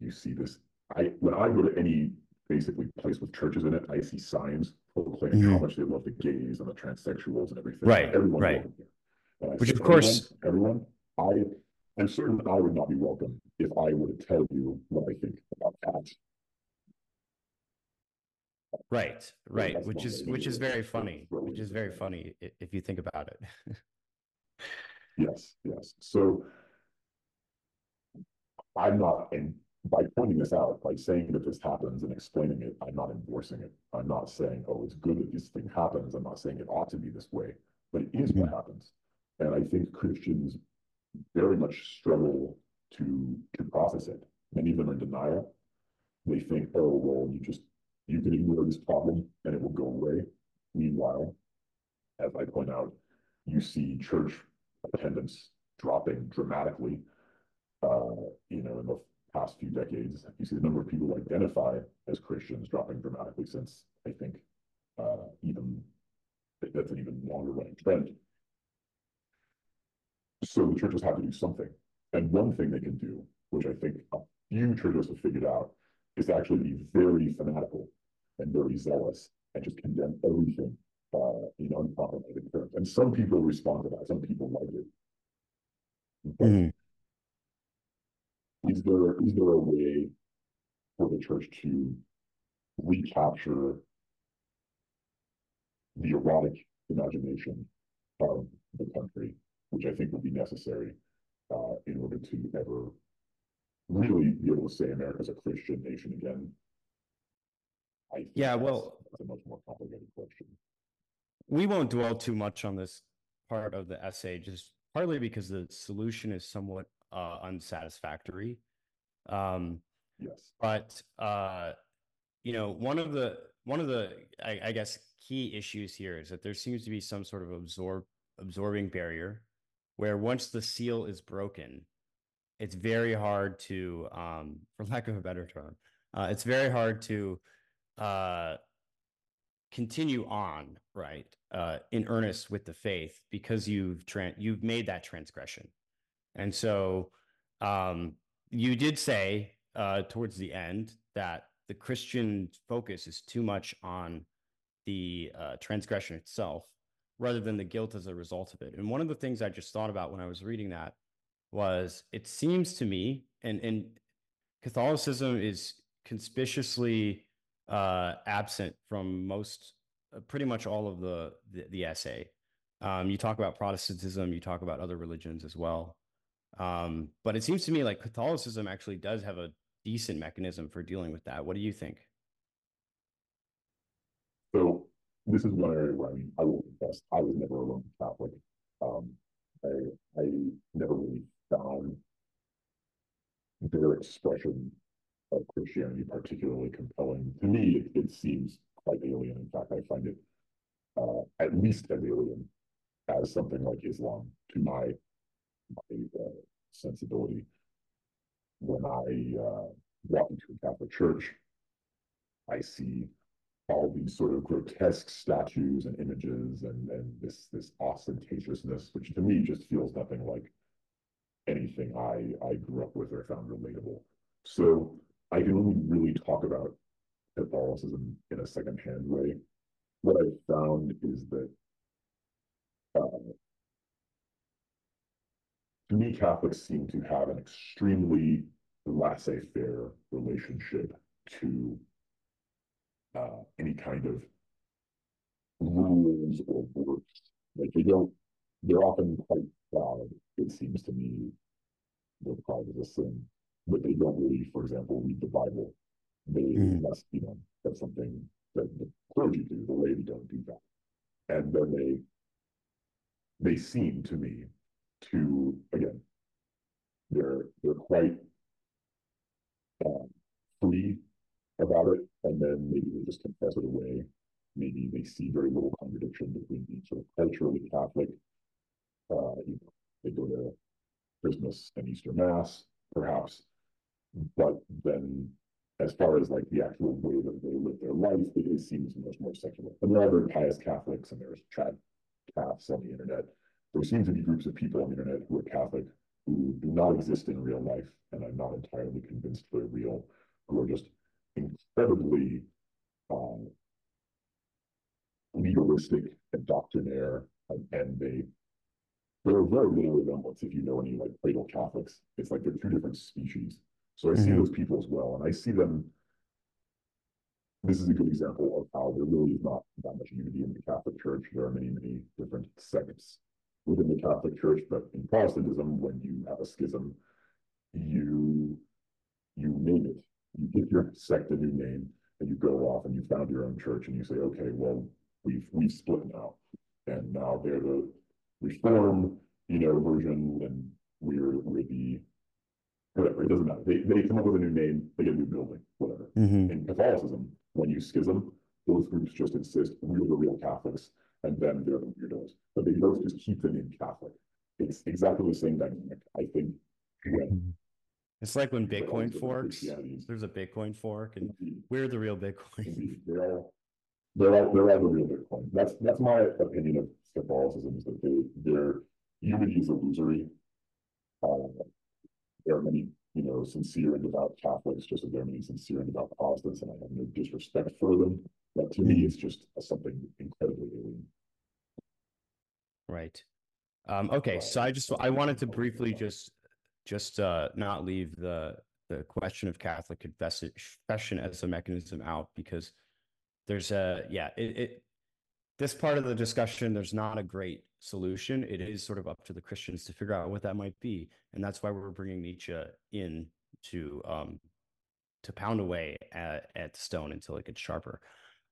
[SPEAKER 2] you see this. I when I go to any basically place with churches in it, I see signs proclaiming mm-hmm. how much they love the gays and the transsexuals and everything.
[SPEAKER 1] Right, everyone right.
[SPEAKER 2] Which of course, everyone, everyone I I'm certain I would not be welcome if I were to tell you what I think about that.
[SPEAKER 1] Right, right, which is which is very funny, which is very funny if you think about it.
[SPEAKER 2] yes, yes. So I'm not, and by pointing this out, by saying that this happens and explaining it, I'm not endorsing it. I'm not saying, oh, it's good that this thing happens. I'm not saying it ought to be this way, but it is what mm-hmm. happens. And I think Christians very much struggle to to process it. Many of them are in denial. They think, oh, well, you just you can ignore this problem and it will go away. Meanwhile, as I point out, you see church attendance dropping dramatically. Uh, you know, in the past few decades. You see the number of people who identify as Christians dropping dramatically since, I think, uh, even that's an even longer running trend. So the churches have to do something. And one thing they can do, which I think a few churches have figured out, is actually be very fanatical and very zealous and just condemn everything uh, in unproblematic terms. And some people respond to that. Some people like it. But
[SPEAKER 1] Mhm.
[SPEAKER 2] is there is there a way for the church to recapture the erotic imagination of the country, which I think would be necessary uh, in order to ever really be able to say America's a Christian nation again? I think
[SPEAKER 1] Yeah,
[SPEAKER 2] that's-
[SPEAKER 1] well-
[SPEAKER 2] a much more complicated question.
[SPEAKER 1] We won't dwell too much on this part of the essay, just partly because the solution is somewhat uh, unsatisfactory. Um,
[SPEAKER 2] Yes.
[SPEAKER 1] but uh, you know, one of the one of the I, I guess key issues here is that there seems to be some sort of absorb absorbing barrier, where once the seal is broken, it's very hard to, um, for lack of a better term, uh, it's very hard to uh, continue on, right, uh, in earnest with the faith because you've tran you've made that transgression. And so um, you did say uh, towards the end that the Christian focus is too much on the uh, transgression itself rather than the guilt as a result of it. And one of the things I just thought about when I was reading that was it seems to me, and, and Catholicism is conspicuously absent from most, uh, pretty much all of the, the, the essay. Um, you talk about Protestantism, you talk about other religions as well. Um, but it seems to me like Catholicism actually does have a decent mechanism for dealing with that. What do you think?
[SPEAKER 2] So this is one area where I mean, I will confess, I was never a Roman Catholic. Um, I, I never really found their expression of Christianity particularly compelling. To me, it, it seems quite alien. In fact, I find it uh, at least as alien as something like Islam to my, my uh, sensibility. When I uh, walk into a Catholic church, I see all these sort of grotesque statues and images and, and this this ostentatiousness, which to me just feels nothing like anything I, I grew up with or found relatable. So I can only really talk about Catholicism in a secondhand way. What I've found is that uh, to me, Catholics seem to have an extremely laissez-faire relationship to uh, any kind of rules or works. Like they don't, they're often quite proud, it seems to me. Their pride is a sin, but they don't really, for example, read the Bible. They must, you know, that's something that the clergy do, the laity don't do that. And then they, they seem to me to, again, they're, they're quite um, free about it, and then maybe they just confess it away. Maybe they see very little contradiction between being sort of culturally Catholic. Uh, you know, they go to Christmas and Easter Mass, perhaps. But then as far as like the actual way that they live their life, it, seems much more secular. And there are very pious Catholics and there's trad Caths on the internet. There seem to be groups of people on the internet who are Catholic who do not exist in real life, and I'm not entirely convinced they're real, who are just incredibly um, legalistic and doctrinaire, and, and they there are very little resemblance if you know any like cradle Catholics. It's like they're two different species. So I see
[SPEAKER 1] Mhm.
[SPEAKER 2] those people as well, and I see them. This is a good example of how there really is not that much unity in the Catholic Church. There are many, many different sects within the Catholic Church, but in Protestantism, when you have a schism, you you name it. You give your sect a new name, and you go off and you found your own church, and you say, okay, well, we've we've split now, and now they're the reform, you know, version, and we're we're the whatever. It doesn't matter. They they come up with a new name, they get a new building, whatever.
[SPEAKER 1] Mm-hmm.
[SPEAKER 2] In Catholicism, when you schism, those groups just insist we're the real Catholics, and then they're the weirdos. But they both just keep the name Catholic. It's exactly the same dynamic. I think when
[SPEAKER 1] It's like when Bitcoin forks, there's a Bitcoin fork and
[SPEAKER 2] Indeed,
[SPEAKER 1] we're the real Bitcoin.
[SPEAKER 2] indeed. They're all, they're all, they're all the real Bitcoin. That's, that's my opinion of Catholicism is that they, their unity is illusory. There are many, you know, sincere and devout Catholics, just as there are many sincere and devout Protestants, and I have no disrespect for them. But to me, it's just something incredibly alien.
[SPEAKER 1] Right. Um, okay, so I just, I wanted to briefly just, just, uh, not leave the, the question of Catholic confession, confession as a mechanism out because there's a, yeah, it, it, this part of the discussion, there's not a great solution. It is sort of up to the Christians to figure out what that might be. And that's why we're bringing Nietzsche in to, um, to pound away at, at the stone until it gets sharper.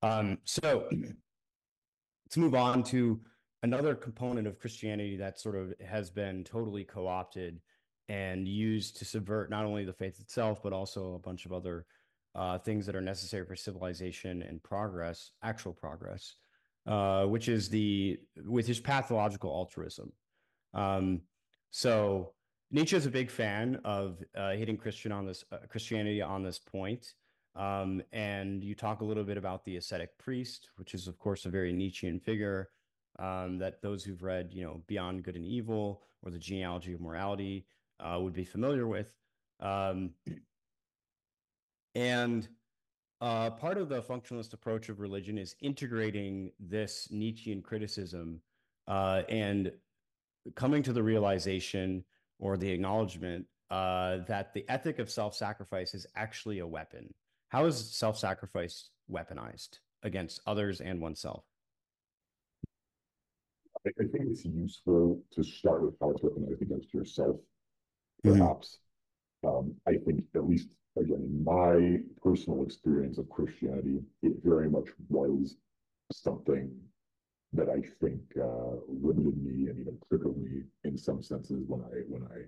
[SPEAKER 1] Um, so let's move on to another component of Christianity that sort of has been totally co-opted and used to subvert not only the faith itself, but also a bunch of other uh, things that are necessary for civilization and progress, actual progress, uh, which is the with his pathological altruism. Um, so Nietzsche is a big fan of uh, hitting Christian on this uh, Christianity on this point. Um, and you talk a little bit about the ascetic priest, which is of course a very Nietzschean figure um, that those who've read, you know, Beyond Good and Evil or the Genealogy of Morality uh, would be familiar with. Um, and uh, part of the functionalist approach of religion is integrating this Nietzschean criticism uh, and coming to the realization or the acknowledgement uh, that the ethic of self-sacrifice is actually a weapon. How is self-sacrifice weaponized against others and oneself?
[SPEAKER 2] I, I think it's useful to start with how it's weaponized against yourself,
[SPEAKER 1] Mhm.
[SPEAKER 2] perhaps. Um, I think at least, again, in my personal experience of Christianity, it very much was something that I think uh, limited me and even crippled me in some senses when I when I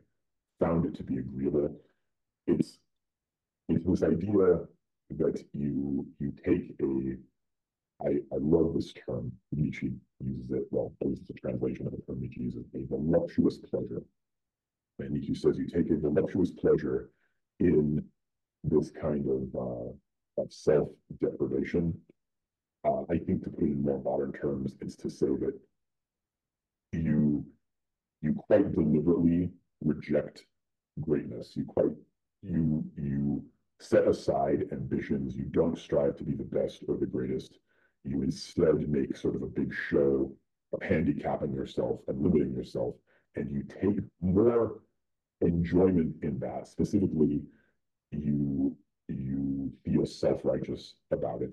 [SPEAKER 2] found it to be agreeable. It's it's this idea that you you take a I, I love this term. Nietzsche uses it, well, at least it's a translation of the term Nietzsche uses, a voluptuous pleasure. And Nietzsche says you take a voluptuous pleasure in this kind of, uh, of self-deprivation. Uh, I think to put it in more modern terms, it's to say that you, you quite deliberately reject greatness. You quite, you, you set aside ambitions. You don't strive to be the best or the greatest you instead make sort of a big show of handicapping yourself and limiting yourself, and you take more enjoyment in that. Specifically, you you feel self-righteous about it.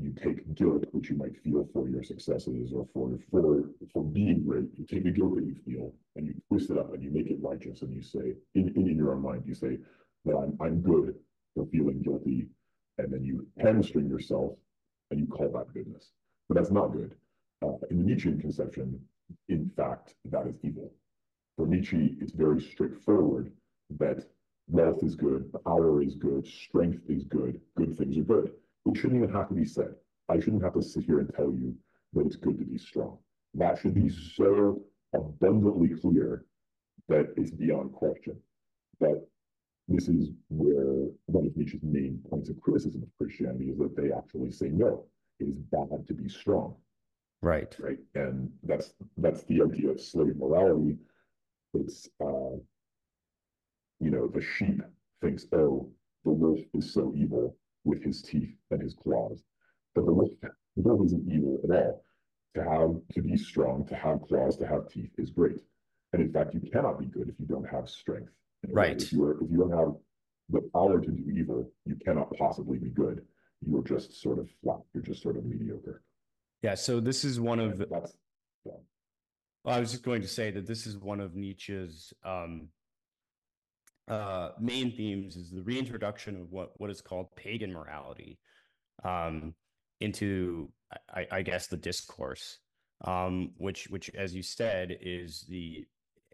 [SPEAKER 2] You take guilt, which you might feel for your successes or for for for being great. You take the guilt that you feel and you twist it up and you make it righteous, and you say in, in, in your own mind, you say that I'm I'm good for feeling guilty, and then you hamstring yourself and you call that goodness. But that's not good. Uh, in the Nietzschean conception, in fact, that is evil. For Nietzsche, it's very straightforward that wealth is good, power is good, strength is good, good things are good. It shouldn't even have to be said. I shouldn't have to sit here and tell you that it's good to be strong. That should be hmm. so abundantly clear that it's beyond question. But this is where one of Nietzsche's main points of criticism of Christianity is that they actually say no, it is bad to be strong,
[SPEAKER 1] Right.
[SPEAKER 2] right? And that's that's the idea of slave morality. It's uh, you know, the sheep thinks, oh, the wolf is so evil with his teeth and his claws. But the wolf, the wolf isn't evil at all. To have to be strong, to have claws, to have teeth is great. And in fact, you cannot be good if you don't have strength.
[SPEAKER 1] Right.
[SPEAKER 2] If you are, if you don't have the power to do evil, you cannot possibly be good. You're just sort of flat. You're just sort of mediocre.
[SPEAKER 1] Yeah. So this is one of
[SPEAKER 2] And that's
[SPEAKER 1] I was just going to say that this is one of Nietzsche's um, uh, main themes is the reintroduction of what what is called pagan morality um, into, I, I guess, the discourse, um, which which, as you said, is the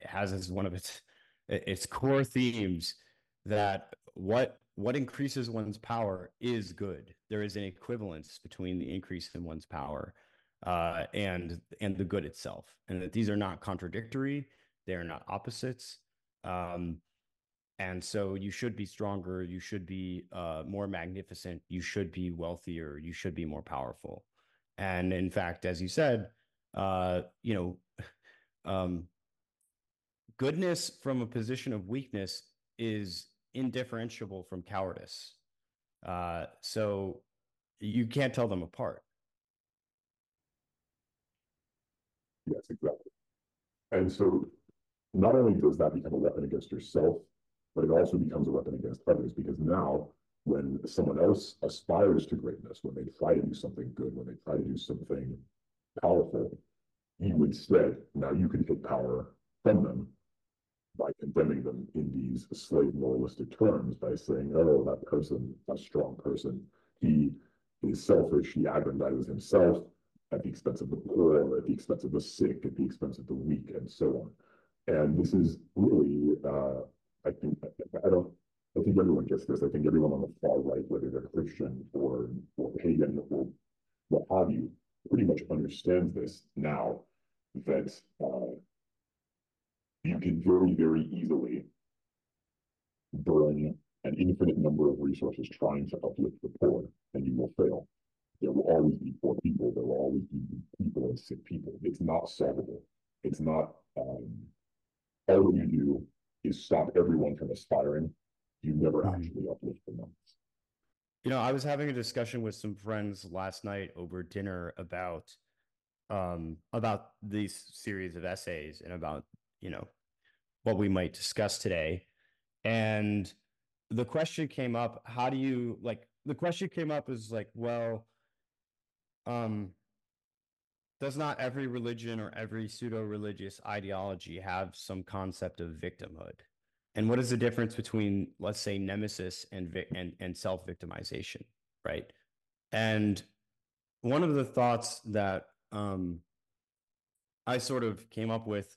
[SPEAKER 1] has as one of its its core themes that what what increases one's power is good. There is an equivalence between the increase in one's power uh, and and the good itself, and that these are not contradictory. They are not opposites. Um, And so you should be stronger, you should be uh, more magnificent, you should be wealthier, you should be more powerful. And in fact, as you said, uh, you know, um, goodness from a position of weakness is indifferentiable from cowardice. Uh, so you can't tell them apart.
[SPEAKER 2] Yes, exactly. And so not only does that become a weapon against yourself, but it also becomes a weapon against others because now when someone else aspires to greatness, when they try to do something good, when they try to do something powerful, you instead, now you can take power from them by condemning them in these slave moralistic terms by saying, oh, that person, that strong person, he is selfish, he aggrandizes himself at the expense of the poor, at the expense of the sick, at the expense of the weak, and so on. And this is really, uh, I think, I don't, I think everyone gets this. I think everyone on the far right, whether they're Christian or, or pagan or what have you, pretty much understands this now that uh, you can very, very easily burn an infinite number of resources trying to uplift the poor, and you will fail. There will always be poor people. There will always be people and sick people. It's not solvable. It's not um, all you do is stop everyone from aspiring. You never mm-hmm. actually uplift them.
[SPEAKER 1] You know, I was having a discussion with some friends last night over dinner about um about these series of essays and about, you know, what we might discuss today. And the question came up, how do you like the question came up is like, well, um does not every religion or every pseudo religious ideology have some concept of victimhood? And what is the difference between, let's say, nemesis and and, and self victimization, right? And one of the thoughts that um, I sort of came up with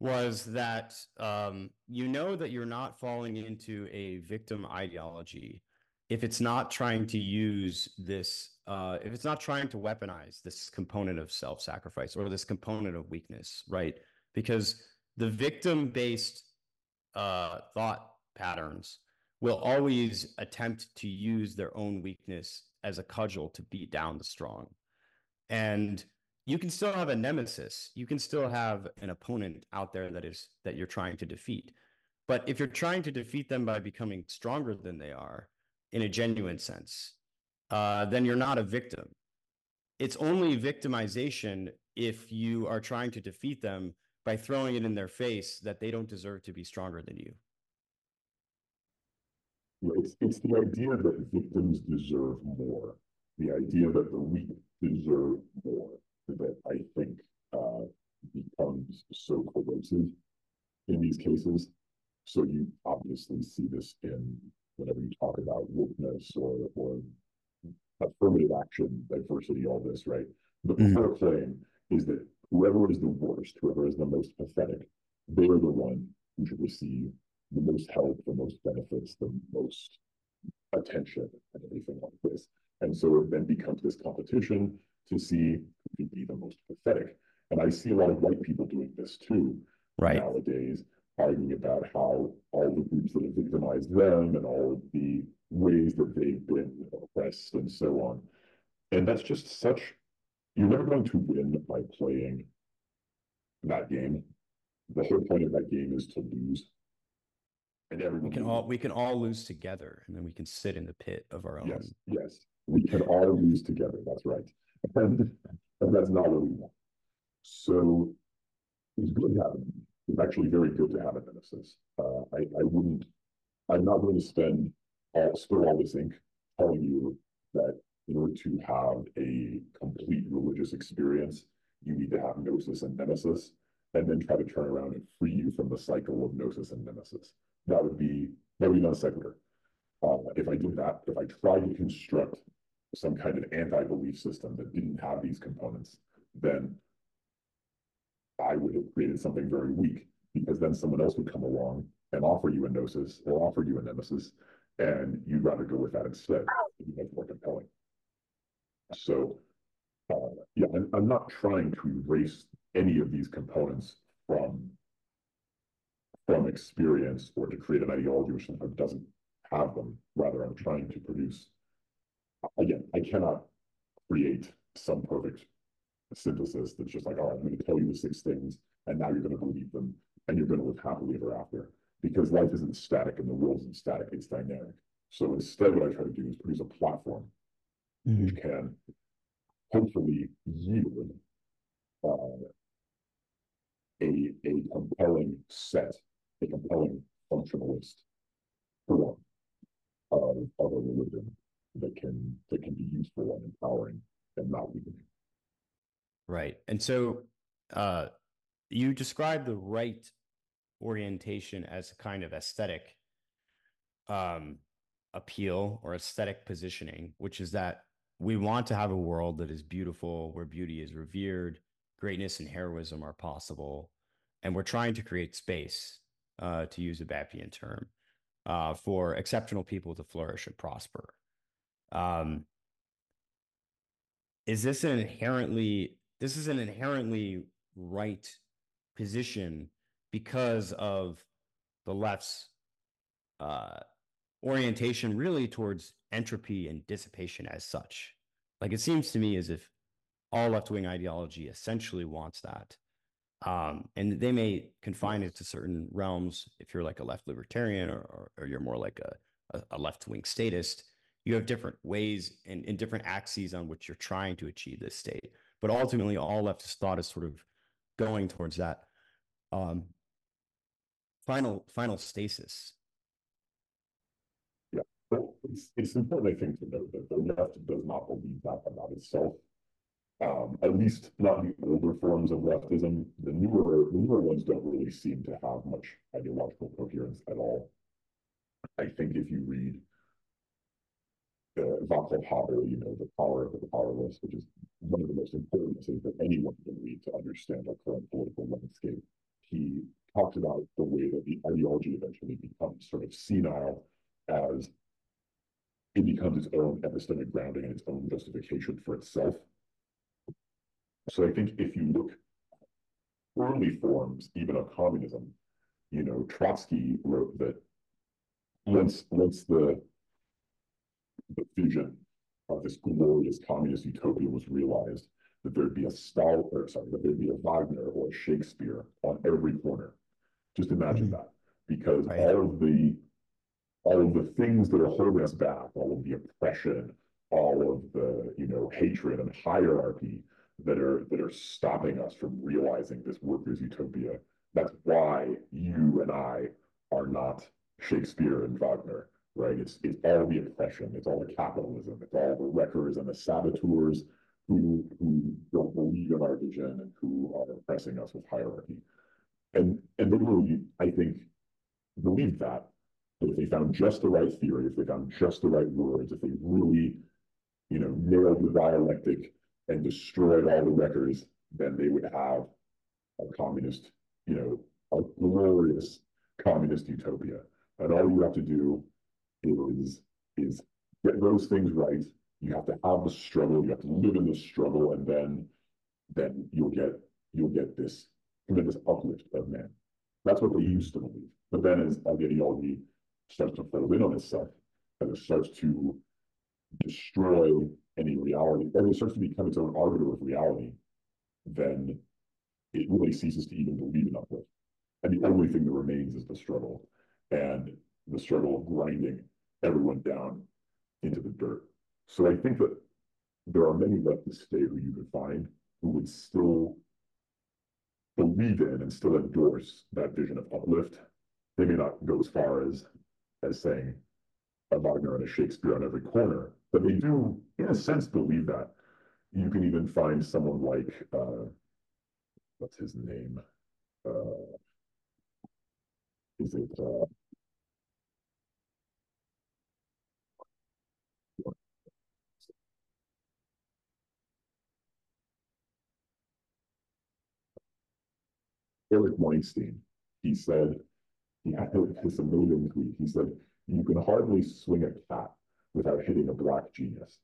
[SPEAKER 1] was that um, you know that you're not falling into a victim ideology if it's not trying to use this uh, if it's not trying to weaponize this component of self-sacrifice or this component of weakness, right? Because the victim-based uh, thought patterns will always attempt to use their own weakness as a cudgel to beat down the strong. And you can still have a nemesis. You can still have an opponent out there that is that you're trying to defeat. But if you're trying to defeat them by becoming stronger than they are in a genuine sense, uh, then you're not a victim. It's only victimization if you are trying to defeat them by throwing it in their face that they don't deserve to be stronger than you.
[SPEAKER 2] It's, it's the idea that victims deserve more, the idea that the weak deserve more, that I think uh, becomes so corrosive in these cases. So you obviously see this in whenever you talk about wokeness or, or affirmative action, diversity, all this, right? The mm-hmm. core claim is that whoever is the worst, whoever is the most pathetic, they are the one who should receive the most help, the most benefits, the most attention, and everything like this. And so it then becomes this competition to see who can be the most pathetic. And I see a lot of white people doing this too
[SPEAKER 1] right.
[SPEAKER 2] nowadays, arguing about how all the groups that have victimized them and all of the ways that they've been oppressed and so on. And that's just such, you're never going to win by playing that game. The whole point of that game is to lose.
[SPEAKER 1] And everyone we can all we can all lose together, and then we can sit in the pit of our own.
[SPEAKER 2] Yes, yes, we can all lose together. That's right, and, and that's not what we want. So it's good to have. It's actually very good to have a nemesis. Uh, I I wouldn't. I'm not going to spend all, spill all this ink telling you that in order to have a complete religious experience, you need to have gnosis and nemesis, and then try to turn around and free you from the cycle of gnosis and nemesis. That would be that would be non sequitur. Uh, if I did that, if I tried to construct some kind of anti-belief system that didn't have these components, then I would have created something very weak because then someone else would come along and offer you a gnosis or offer you a nemesis, and you'd rather go with that instead. Be much more compelling. So, uh, yeah, I'm, I'm not trying to erase any of these components from from experience or to create an ideology which sometimes doesn't have them. Rather, I'm trying to produce. Again, I cannot create some perfect synthesis that's just like, all right, I'm going to tell you the six things, and now you're going to believe them, and you're going to live happily ever after. Because life isn't static and the world isn't static, it's dynamic. So instead, what I try to do is produce a platform mm -hmm. which can hopefully yield uh, a, a compelling set, a compelling functionalist form of, of a religion that can that can be useful and empowering and not weakening.
[SPEAKER 1] Right. And so uh, you describe the right orientation as a kind of aesthetic um, appeal or aesthetic positioning, which is that we want to have a world that is beautiful, where beauty is revered, greatness and heroism are possible. And we're trying to create space, uh, to use a Bappian term, uh, for exceptional people to flourish and prosper. Um, is this an inherently this is an inherently right position because of the left's uh, orientation really towards entropy and dissipation as such. Like it seems to me as if all left wing ideology essentially wants that. Um, and they may confine it to certain realms if you're like a left libertarian or, or, you're more like a, a, a left wing statist. You have different ways and, and different axes on which you're trying to achieve this state. But ultimately, all leftist thought is sort of going towards that um, final final stasis yeah
[SPEAKER 2] it's, it's important, I think, to note that the left does not believe that about itself. Um, at least not the older forms of leftism. The newer, the newer ones don't really seem to have much ideological coherence at all. I think if you read uh, Václav Havel, you know, The Power of the Powerless, which is one of the most important things that anyone can read to understand our current political landscape. He talked about the way that the ideology eventually becomes sort of senile as it becomes its own epistemic grounding and its own justification for itself. So I think if you look early forms, even of communism, you know, Trotsky wrote that once once the the vision of this glorious communist utopia was realized, that there'd be a Stalin, or sorry, that there'd be a Wagner or a Shakespeare on every corner. Just imagine mm -hmm. that, because all of the all of the things that are holding us back, all of the oppression, all of the you know hatred and hierarchy that are that are stopping us from realizing this workers' utopia. That's why you and I are not Shakespeare and Wagner, right? It's it's all the oppression, it's all the capitalism, it's all the wreckers and the saboteurs who who don't believe in our vision and who are oppressing us with hierarchy. And and they really, I think, believed that if they found just the right theory, if they found just the right words, if they really, you know, nailed the dialectic and destroyed all the records, then they would have a communist, you know, a glorious communist utopia. And all you have to do is is get those things right. You have to have the struggle. You have to live in the struggle, and then then you'll get you'll get this tremendous uplift of men. That's what they mm-hmm. used to believe. But then, as, as the ideology starts to fold in on itself, and it starts to destroy any reality, and it starts to become its own arbiter of reality, then it really ceases to even believe in uplift. And the only thing that remains is the struggle and the struggle of grinding everyone down into the dirt. So I think that there are many leftists today who you could find who would still believe in and still endorse that vision of uplift. They may not go as far as as saying a Wagner and a Shakespeare on every corner, but they do, in a sense, believe that. You can even find someone like, uh, what's his name? Uh, is it uh, Eric Weinstein? He said he had this amazing tweet. He said, "You can hardly swing a cat without hitting a black genius,"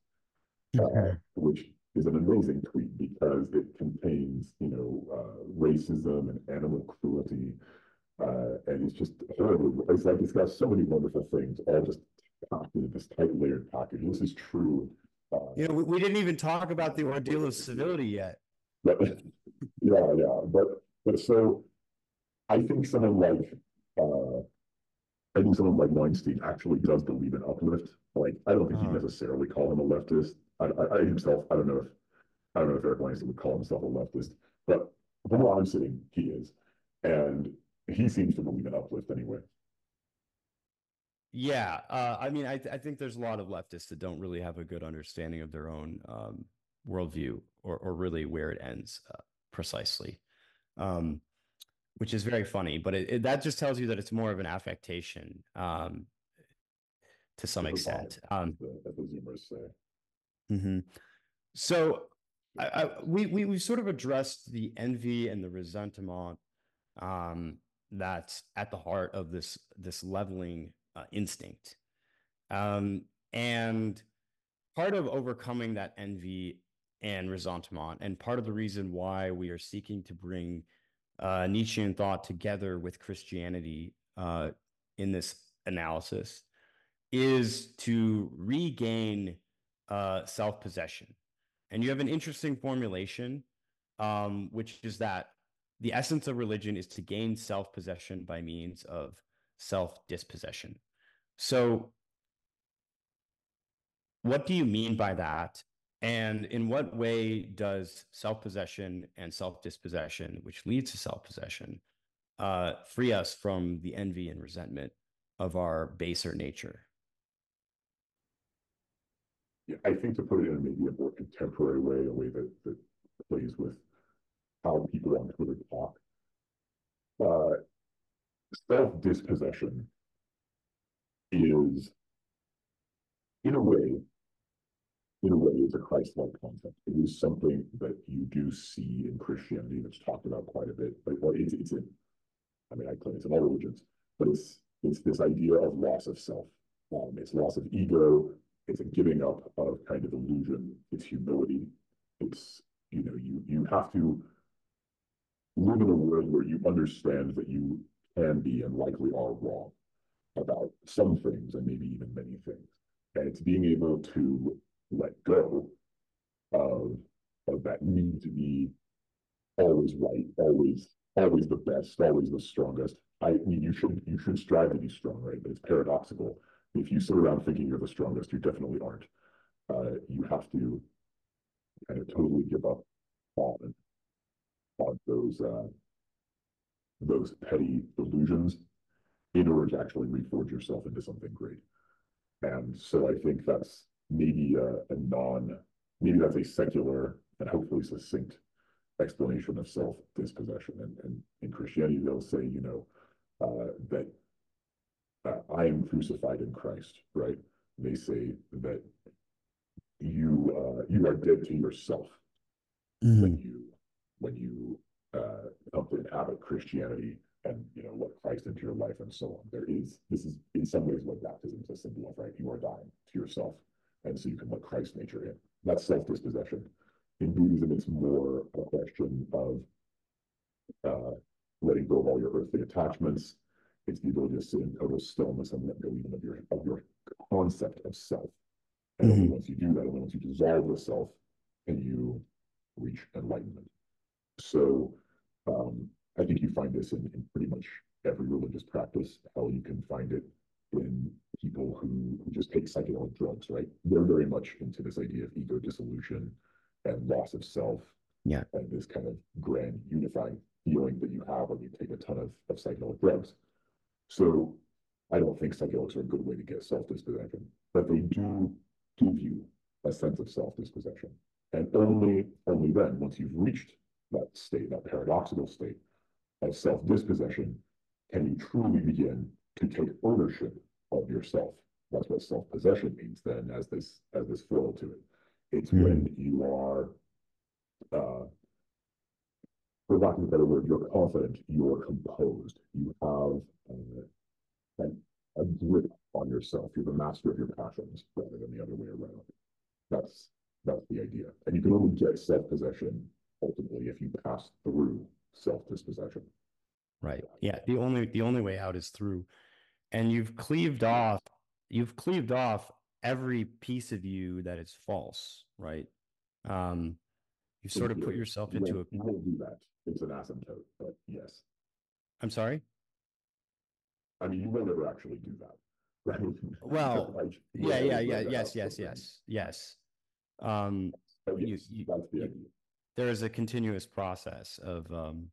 [SPEAKER 2] uh, which is an amazing tweet because it contains, you know, uh, racism and animal cruelty Uh, and it's just horrible. It's like it's got so many wonderful things, all just packed into this tight layered package. This is true. Uh,
[SPEAKER 1] You know, we, we didn't even talk about the ordeal of civility yet.
[SPEAKER 2] but yeah, yeah, but but so I think someone like uh I think someone like Weinstein actually does believe in uplift. Like I don't think
[SPEAKER 1] Uh-huh.
[SPEAKER 2] he necessarily call him a leftist. I, I, I himself, I don't know if I don't know if Eric Weinstein would call himself a leftist, but from where I'm sitting, he is, and he seems to believe in uplift anyway.
[SPEAKER 1] Yeah, uh, I mean, I th- I think there's a lot of leftists that don't really have a good understanding of their own um, worldview or or really where it ends uh, precisely, um, which is very funny. But it, it, that just tells you that it's more of an affectation um, to some extent. Um,
[SPEAKER 2] The, as the Zoomers say.
[SPEAKER 1] mhm. So I, I, we we we sort of addressed the envy and the resentment um, that's at the heart of this this leveling uh, instinct, um, and part of overcoming that envy and resentment, and part of the reason why we are seeking to bring uh, Nietzschean thought together with Christianity uh, in this analysis, is to regain uh, self possession. And you have an interesting formulation, um, which is that the essence of religion is to gain self possession by means of self dispossession. So, what do you mean by that? And in what way does self possession and self dispossession, which leads to self possession, uh, free us from the envy and resentment of our baser nature?
[SPEAKER 2] Yeah, I think to put it in maybe a more contemporary way, a way that that plays with how people on Twitter talk. Uh, self-dispossession is, in a way, in a way, is a Christ-like concept. It is something that you do see in Christianity that's talked about quite a bit. But well, it's it's in, I mean, I claim it's in all religions, but it's it's this idea of loss of self. Um, it's loss of ego. It's a giving up of kind of illusion. It's humility. It's you know you you have to live in a world where you understand that you can be and likely are wrong about some things and maybe even many things. And it's being able to let go of, of that need to be always right, always, always the best, always the strongest. I mean, you should you should strive to be strong, right? But it's paradoxical. If you sit around thinking you're the strongest, you definitely aren't. Uh, you have to kind of totally give up on on those uh, those petty illusions in order to actually reforge yourself into something great. And so I think that's maybe a, a non, maybe that's a secular and hopefully succinct explanation of self-dispossession. And, and in Christianity, they'll say, you know, uh, that uh, I am crucified in Christ, right? They say that you uh, you are dead to yourself when you when you uh, come to inhabit Christianity and you know let Christ into your life and so on. There is this is in some ways what baptism is a symbol of, right? You are dying to yourself, and so you can let Christ nature in. That's self-dispossession. In Buddhism, it's more a question of uh, letting go of all your earthly attachments. It's the ability to sit in total stillness and let go even of your of your concept of self. And only once you do that, only once you dissolve the self, can you reach enlightenment. So um, I think you find this in, in pretty much every religious practice. How you can find it in people who, just take psychedelic drugs, right? They're very much into this idea of ego dissolution and loss of self.
[SPEAKER 1] Yeah.
[SPEAKER 2] And this kind of grand unifying feeling that you have when you take a ton of, of psychedelic drugs. So I don't think psychedelics are a good way to get self-dispossession, but they do give you a sense of self-dispossession. And only, only then, once you've reached that state, that paradoxical state of self-dispossession, can you truly begin to take ownership of yourself. That's what self-possession means then as this as this foil to it. It's
[SPEAKER 1] Hmm.
[SPEAKER 2] when you are uh for lack of a better word, you're confident, you're composed, you have uh, an, a grip on yourself, you're the master of your passions rather than the other way around. That's that's the idea. And you can only get self-possession ultimately if you pass through self-dispossession.
[SPEAKER 1] right. Yeah, the only the only way out is through. And you've cleaved off, you've cleaved off every piece of you that is false, right? Um, you sort of put yourself into a,
[SPEAKER 2] You do that. It's an asymptote, but yes.
[SPEAKER 1] I'm sorry?
[SPEAKER 2] I mean, you won't ever actually do that. Right?
[SPEAKER 1] Well,
[SPEAKER 2] Like,
[SPEAKER 1] Yeah, yeah, yeah, yes, yes, yes, yes. Um, You-
[SPEAKER 2] yes,
[SPEAKER 1] you-
[SPEAKER 2] that's the
[SPEAKER 1] you-
[SPEAKER 2] idea.
[SPEAKER 1] there is a continuous process of um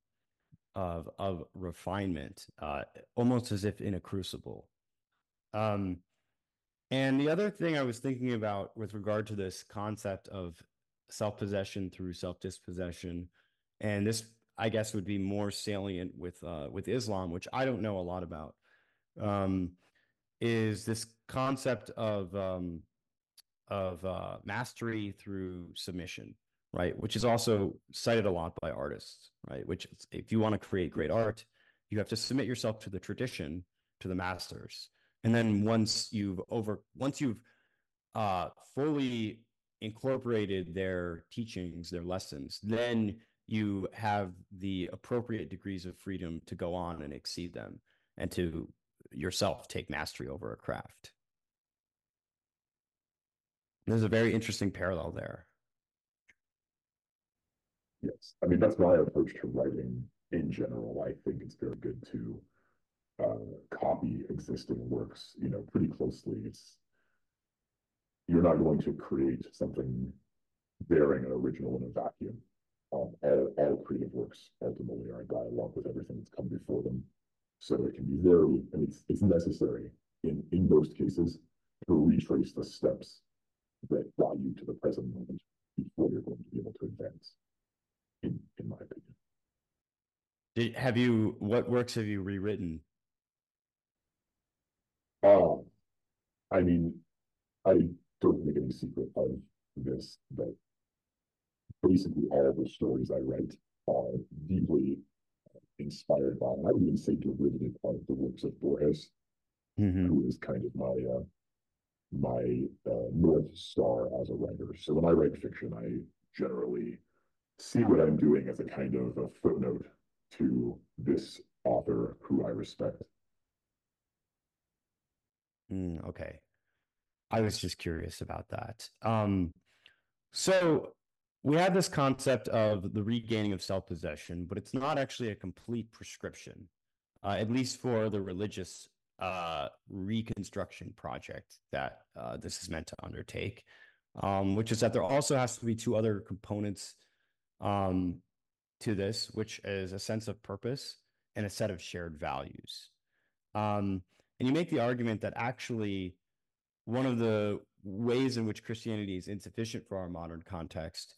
[SPEAKER 1] of of refinement uh almost as if in a crucible. Um and the other thing i was thinking about with regard to this concept of self-possession through self-dispossession and this i guess would be more salient with uh with islam which i don't know a lot about um is this concept of um of uh mastery through submission right? Which is also cited a lot by artists, right? Which is, if you want to create great art, you have to submit yourself to the tradition, to the masters. And then once you've over once you've uh fully incorporated their teachings, their lessons, then you have the appropriate degrees of freedom to go on and exceed them and to yourself take mastery over a craft. There's a very interesting parallel there.
[SPEAKER 2] Yes, I mean, that's my approach to writing in general. I think it's very good to uh, copy existing works, you know, pretty closely. It's you're not going to create something bearing an original in a vacuum. Um, all, all creative works ultimately are a dialogue with everything that's come before them. So it can be very, and it's it's necessary in in most cases to retrace the steps that got you to the present moment before you're going to be able to advance in, in my opinion.
[SPEAKER 1] Did, have you, what works have you rewritten?
[SPEAKER 2] Um, I mean, I don't make any secret of this, but basically all the stories I write are deeply inspired by, and I would even say derivative of the works of Borges,
[SPEAKER 1] Mhm.
[SPEAKER 2] who is kind of my uh, my uh, north star as a writer. So when I write fiction, I generally see what I'm doing as a kind of a footnote to this author who I respect.
[SPEAKER 1] Mm, okay. I was just curious about that. Um, so we have this concept of the regaining of self-possession, but it's not actually a complete prescription, uh, at least for the religious uh, reconstruction project that uh, this is meant to undertake, um, which is that there also has to be two other components um, to this, which is a sense of purpose and a set of shared values. Um, and you make the argument that actually one of the ways in which Christianity is insufficient for our modern context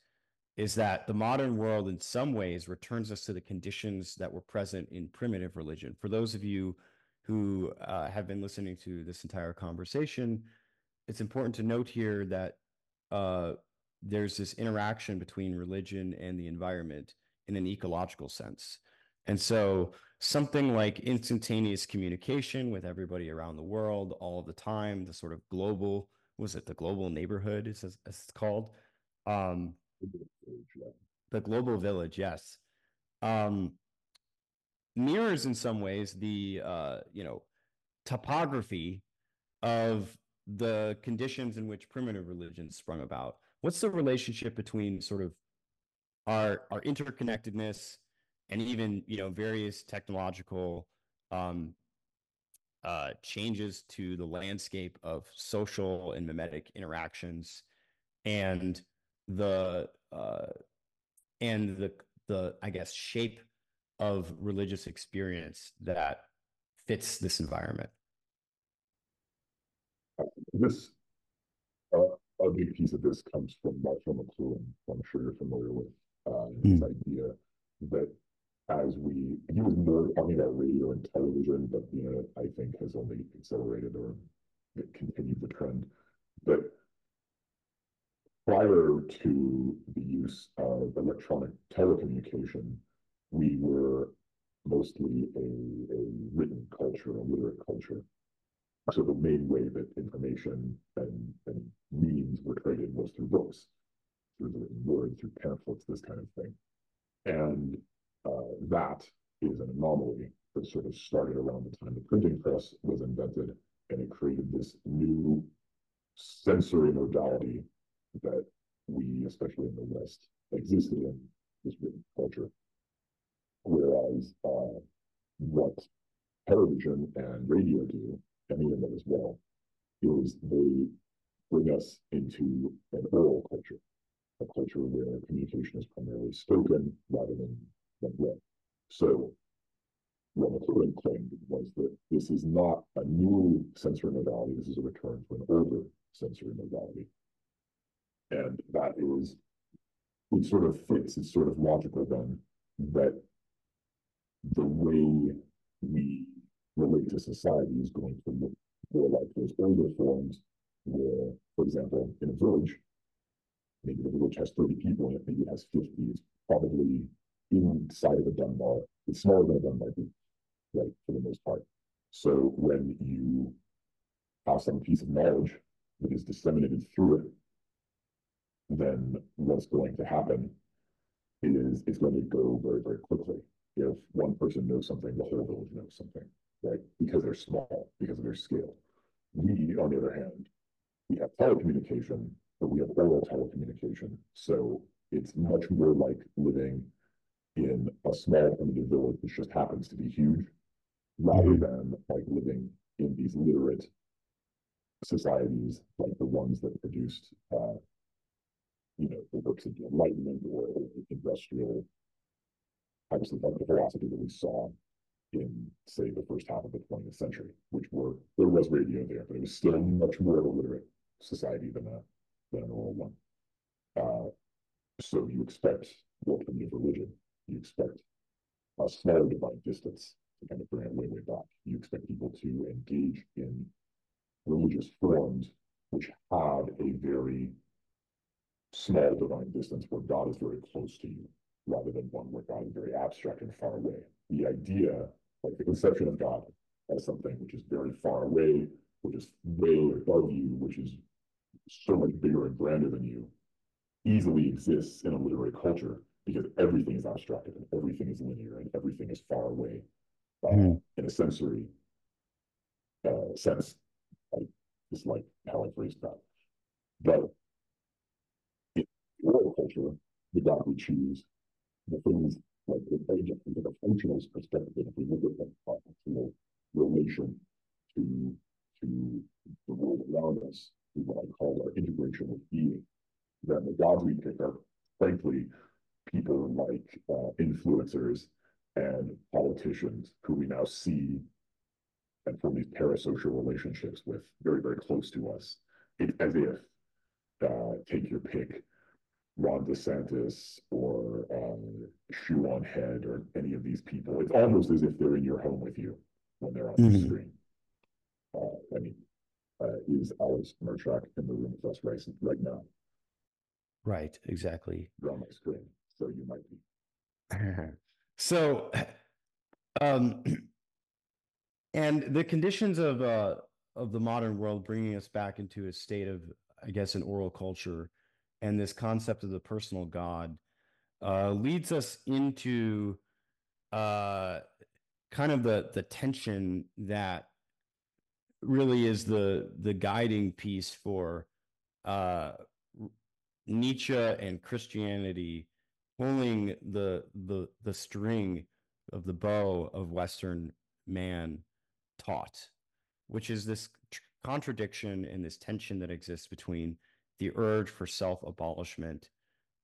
[SPEAKER 1] is that the modern world, in some ways, returns us to the conditions that were present in primitive religion. For those of you who uh, have been listening to this entire conversation, it's important to note here that uh, there's this interaction between religion and the environment in an ecological sense. And so something like instantaneous communication with everybody around the world all the time, the sort of global, was it the global neighborhood is as it's called? Um, the global village, yes. Um, mirrors in some ways the uh, you know topography of the conditions in which primitive religions sprung about. What's the relationship between sort of our our interconnectedness and even you know various technological um, uh, changes to the landscape of social and mimetic interactions and the uh, and the the I guess shape of religious experience that fits this environment.
[SPEAKER 2] This, a big piece of this comes from Marshall McLuhan, who I'm sure you're familiar with, uh, his idea that as we, he was more talking about radio and television, but the internet, I think, has only accelerated or continued the trend. But prior to the use of electronic telecommunication, we were mostly a, a written culture, a literate culture. So the main way that information and, and means were traded was through books, through the written word, through pamphlets, this kind of thing. And uh, that is an anomaly that sort of started around the time the printing press was invented, and it created this new sensory modality that we, especially in the West, existed in this written culture. Whereas uh, what television and radio do, and the internet as well, is they bring us into an oral culture, a culture where communication is primarily spoken rather than, than read. So what McLuhan claimed was that this is not a new sensory modality, this is a return to an older sensory modality. And that is, it sort of fits, it's sort of logical then that the way we relate to society is going to look more like those older forms where, for example, in a village, maybe the village has 30 people in it, maybe it has 50, it's probably inside of a Dunbar. It's smaller than a Dunbar right, for the most part. So when you have some piece of knowledge that is disseminated through it, then what's going to happen is it's going to go very, very quickly. If one person knows something, the whole village knows something, right? Because they're small, because of their scale. We, on the other hand, we have telecommunication, but we have oral telecommunication. So it's much more like living in a small primitive village, which just happens to be huge, rather than like living in these literate societies like the ones that produced uh, you know, the works of the Enlightenment or industrial types of like the philosophy that we saw in, say, the first half of the 20th century, which were there was radio there, but it was still much more of a literate society than a than an oral one. Uh, so you expect what from your religion, you expect a smaller divine distance to kind of bring it way, way back. You expect people to engage in religious forms which had a very small divine distance where God is very close to you, rather than one where God is very abstract and far away. The idea, like the conception of God as something which is very far away, which is way above you, which is so much bigger and grander than you, easily exists in a literary culture because everything is abstracted and everything is linear and everything is far away uh, mm. in a sensory uh, sense. Like, just like how I phrased that. But in oral culture, the God we choose, the things like the agent from the functional perspective, if we look at the functional relation to to the world around us, is what I call our integration with being. Then the gods we pick are, frankly, people like uh, influencers and politicians who we now see and form these parasocial relationships with very, very close to us, it, as if, uh, take your pick, Ron DeSantis or um, Shoe on Head or any of these people. It's almost as if they're in your home with you when they're on mm-hmm. the screen. Uh, I mean, uh, is Alex Murshak in the room with us right, right now?
[SPEAKER 1] Right, exactly.
[SPEAKER 2] You're on my screen, so you might be.
[SPEAKER 1] so, um, and the conditions of uh of the modern world bringing us back into a state of, I guess, an oral culture and this concept of the personal God uh, leads us into uh, kind of the the tension that really is the the guiding piece for uh, Nietzsche and Christianity pulling the the the string of the bow of Western man taught, which is this contradiction and this tension that exists between the urge for self abolishment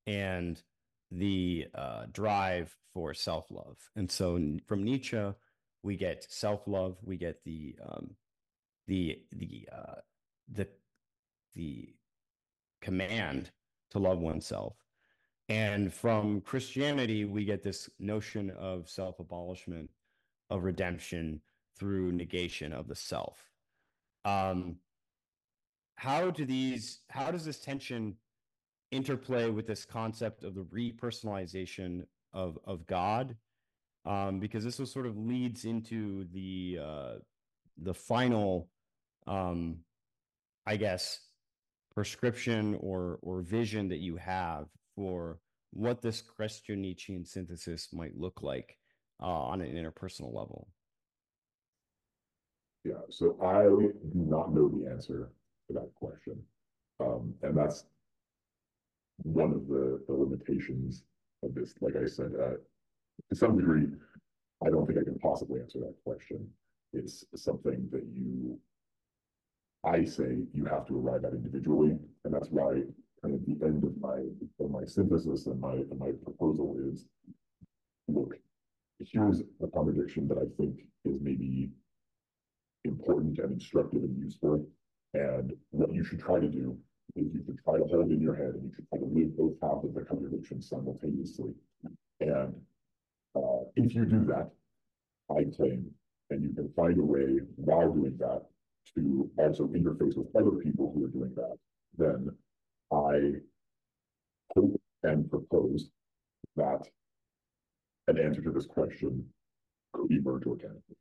[SPEAKER 1] and the uh, drive for self love. And so from Nietzsche, we get self love, we get the um, the the uh, the the command to love oneself. And from Christianity, we get this notion of self abolishment, of redemption through negation of the self. Um, how do these how does this tension interplay with this concept of the repersonalization of of God? Um, because this was sort of leads into the uh, the final, um, I guess, prescription or or vision that you have for what this Christian Nietzschean synthesis might look like uh, on an interpersonal level.
[SPEAKER 2] Yeah, so I do not know the answer to that question. Um, and that's one of the, the limitations of this. Like I said, uh, to some degree, I don't think I can possibly answer that question. It's something that you, I say you have to arrive at individually, and that's why kind of the end of my of my synthesis and my and my proposal is, look, here's a contradiction that I think is maybe important and instructive and useful. And what you should try to do is you should try to hold in your head and you should try to live both halves of the contradiction simultaneously. And uh, if you do that, I claim, and you can find a way while doing that to also interface with other people who are doing that, then I hope and propose that an answer to this question could emerge organically.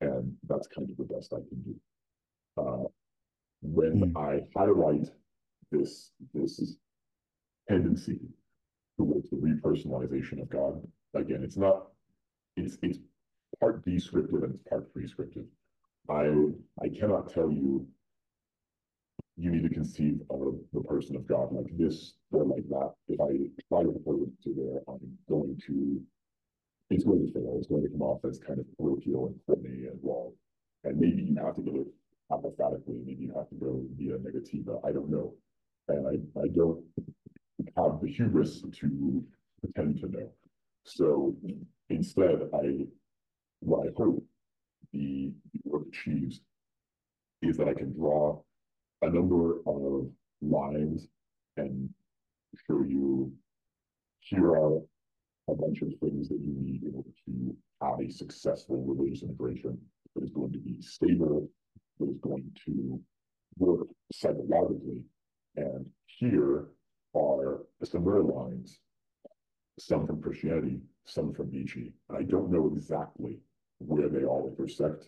[SPEAKER 2] And that's kind of the best I can do. Uh, when mm. I highlight this, this tendency towards the repersonalization of God, again, it's not, it's, it's part descriptive and it's part prescriptive. I, I cannot tell you you need to conceive of the person of God like this or like that. If I try to put it to there, I'm going to it's going to fail. It's going to come off as kind of parochial and wrong. And maybe you have to get it apophatically. Maybe you have to go via negativa. I don't know. And I, I don't have the hubris to pretend to know. So instead, I what I hope the, work achieves is that I can draw a number of lines and show you here are a bunch of things that you need in order to have a successful religious integration that is going to be stable, that is going to work psychologically. And here are similar lines, some from Christianity, Nietzsche. I don't know exactly where they all intersect.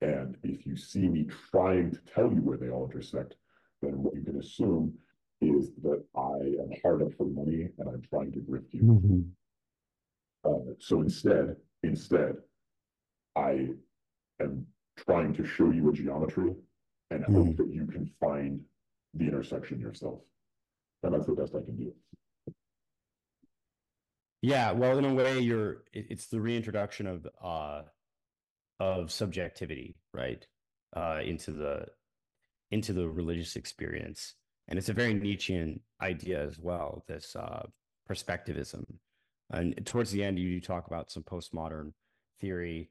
[SPEAKER 2] And if you see me trying to tell you where they all intersect, then what you can assume is that I am hard up for money and I'm trying to grift you. Mm -hmm. Uh, so instead, instead, I am trying to show you a geometry and hope mm. that you can find the intersection yourself. And that's the best I can do.
[SPEAKER 1] Yeah, well, in a way, you're it's the reintroduction of uh of subjectivity, right? Uh into the into the religious experience. And it's a very Nietzschean idea as well, this uh perspectivism, and towards the end, you do talk about some postmodern theory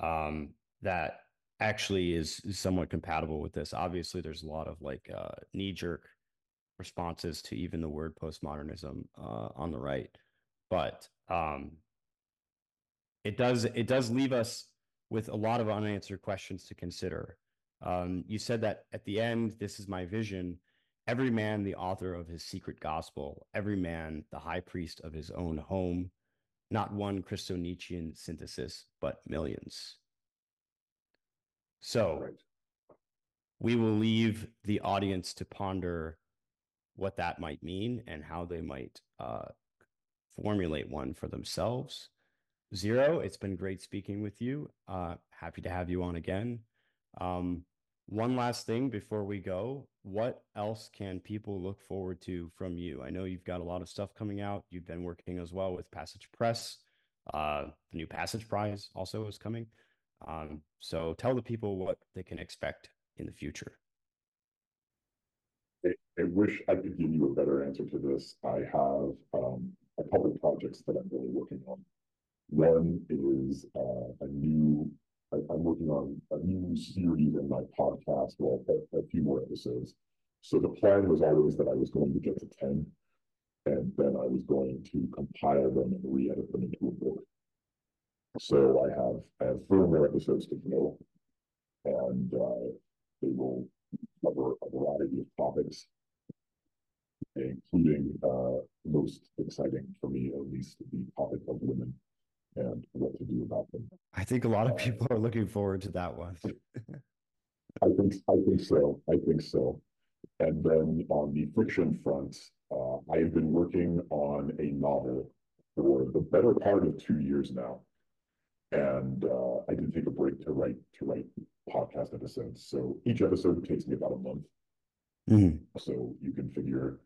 [SPEAKER 1] um, that actually is, is, somewhat compatible with this. Obviously, there's a lot of like uh, knee jerk responses to even the word postmodernism uh, on the right, but um, it does it does leave us with a lot of unanswered questions to consider. Um, you said that at the end, this is my vision every man the author of his secret gospel, every man the high priest of his own home, not one Christo Nietzschean synthesis, but millions. So right. we will leave the audience to ponder what that might mean and how they might uh, formulate one for themselves. Zero, it's been great speaking with you. Uh, happy to have you on again. Um, one last thing before we go what else can people look forward to from you i know you've got a lot of stuff coming out you've been working as well with passage press uh, the new passage prize also is coming um, so tell the people what they can expect in the future
[SPEAKER 2] I, I wish i could give you a better answer to this i have um, a couple projects that i'm really working on one is uh, a new I, am working on a new series in my podcast, well, a, a, few more episodes. So the plan was always that I was going to get to 10, and then I was going to compile them and re-edit them into a book. So I have I have four more episodes to go, and uh, they will cover a variety of topics, including uh, most exciting for me, at least, the topic of women and what to do about them.
[SPEAKER 1] I think a lot of uh, people are looking forward to that one.
[SPEAKER 2] I think I think so. I think so. And then on the fiction front, uh, I have been working on a novel for the better part of two years now, and uh, I did take a break to write to write podcast episodes. So each episode takes me about a month.
[SPEAKER 1] Mhm.
[SPEAKER 2] So you can figure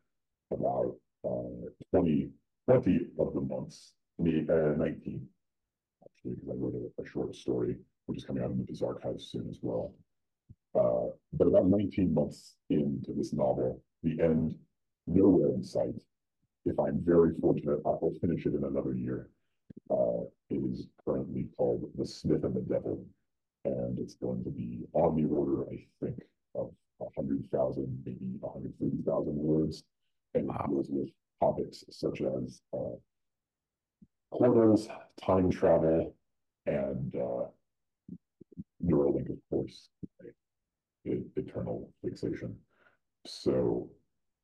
[SPEAKER 2] about uh 20, 20 of the months, uh nineteen. Actually, because I wrote a, a short story, which is coming out in the Viz Archives soon as well. Uh, but about nineteen months into this novel, the end nowhere in sight. If I'm very fortunate, I will finish it in another year. Uh, it is currently called The Smith and the Devil. And it's going to be on the order, I think, of a hundred thousand, maybe a hundred fifty thousand words. And deals with topics such as uh. Portals, time travel, and uh. Neuralink, of course. Eternal fixation. So,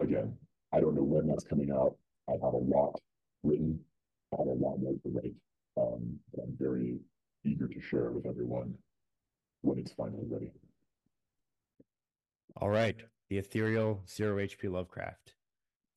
[SPEAKER 2] again, I don't know when that's coming out. I have a lot written. I have a lot more to write. Um, I'm very eager to share it with everyone when it's finally ready.
[SPEAKER 1] All right. The ethereal zero HP Lovecraft.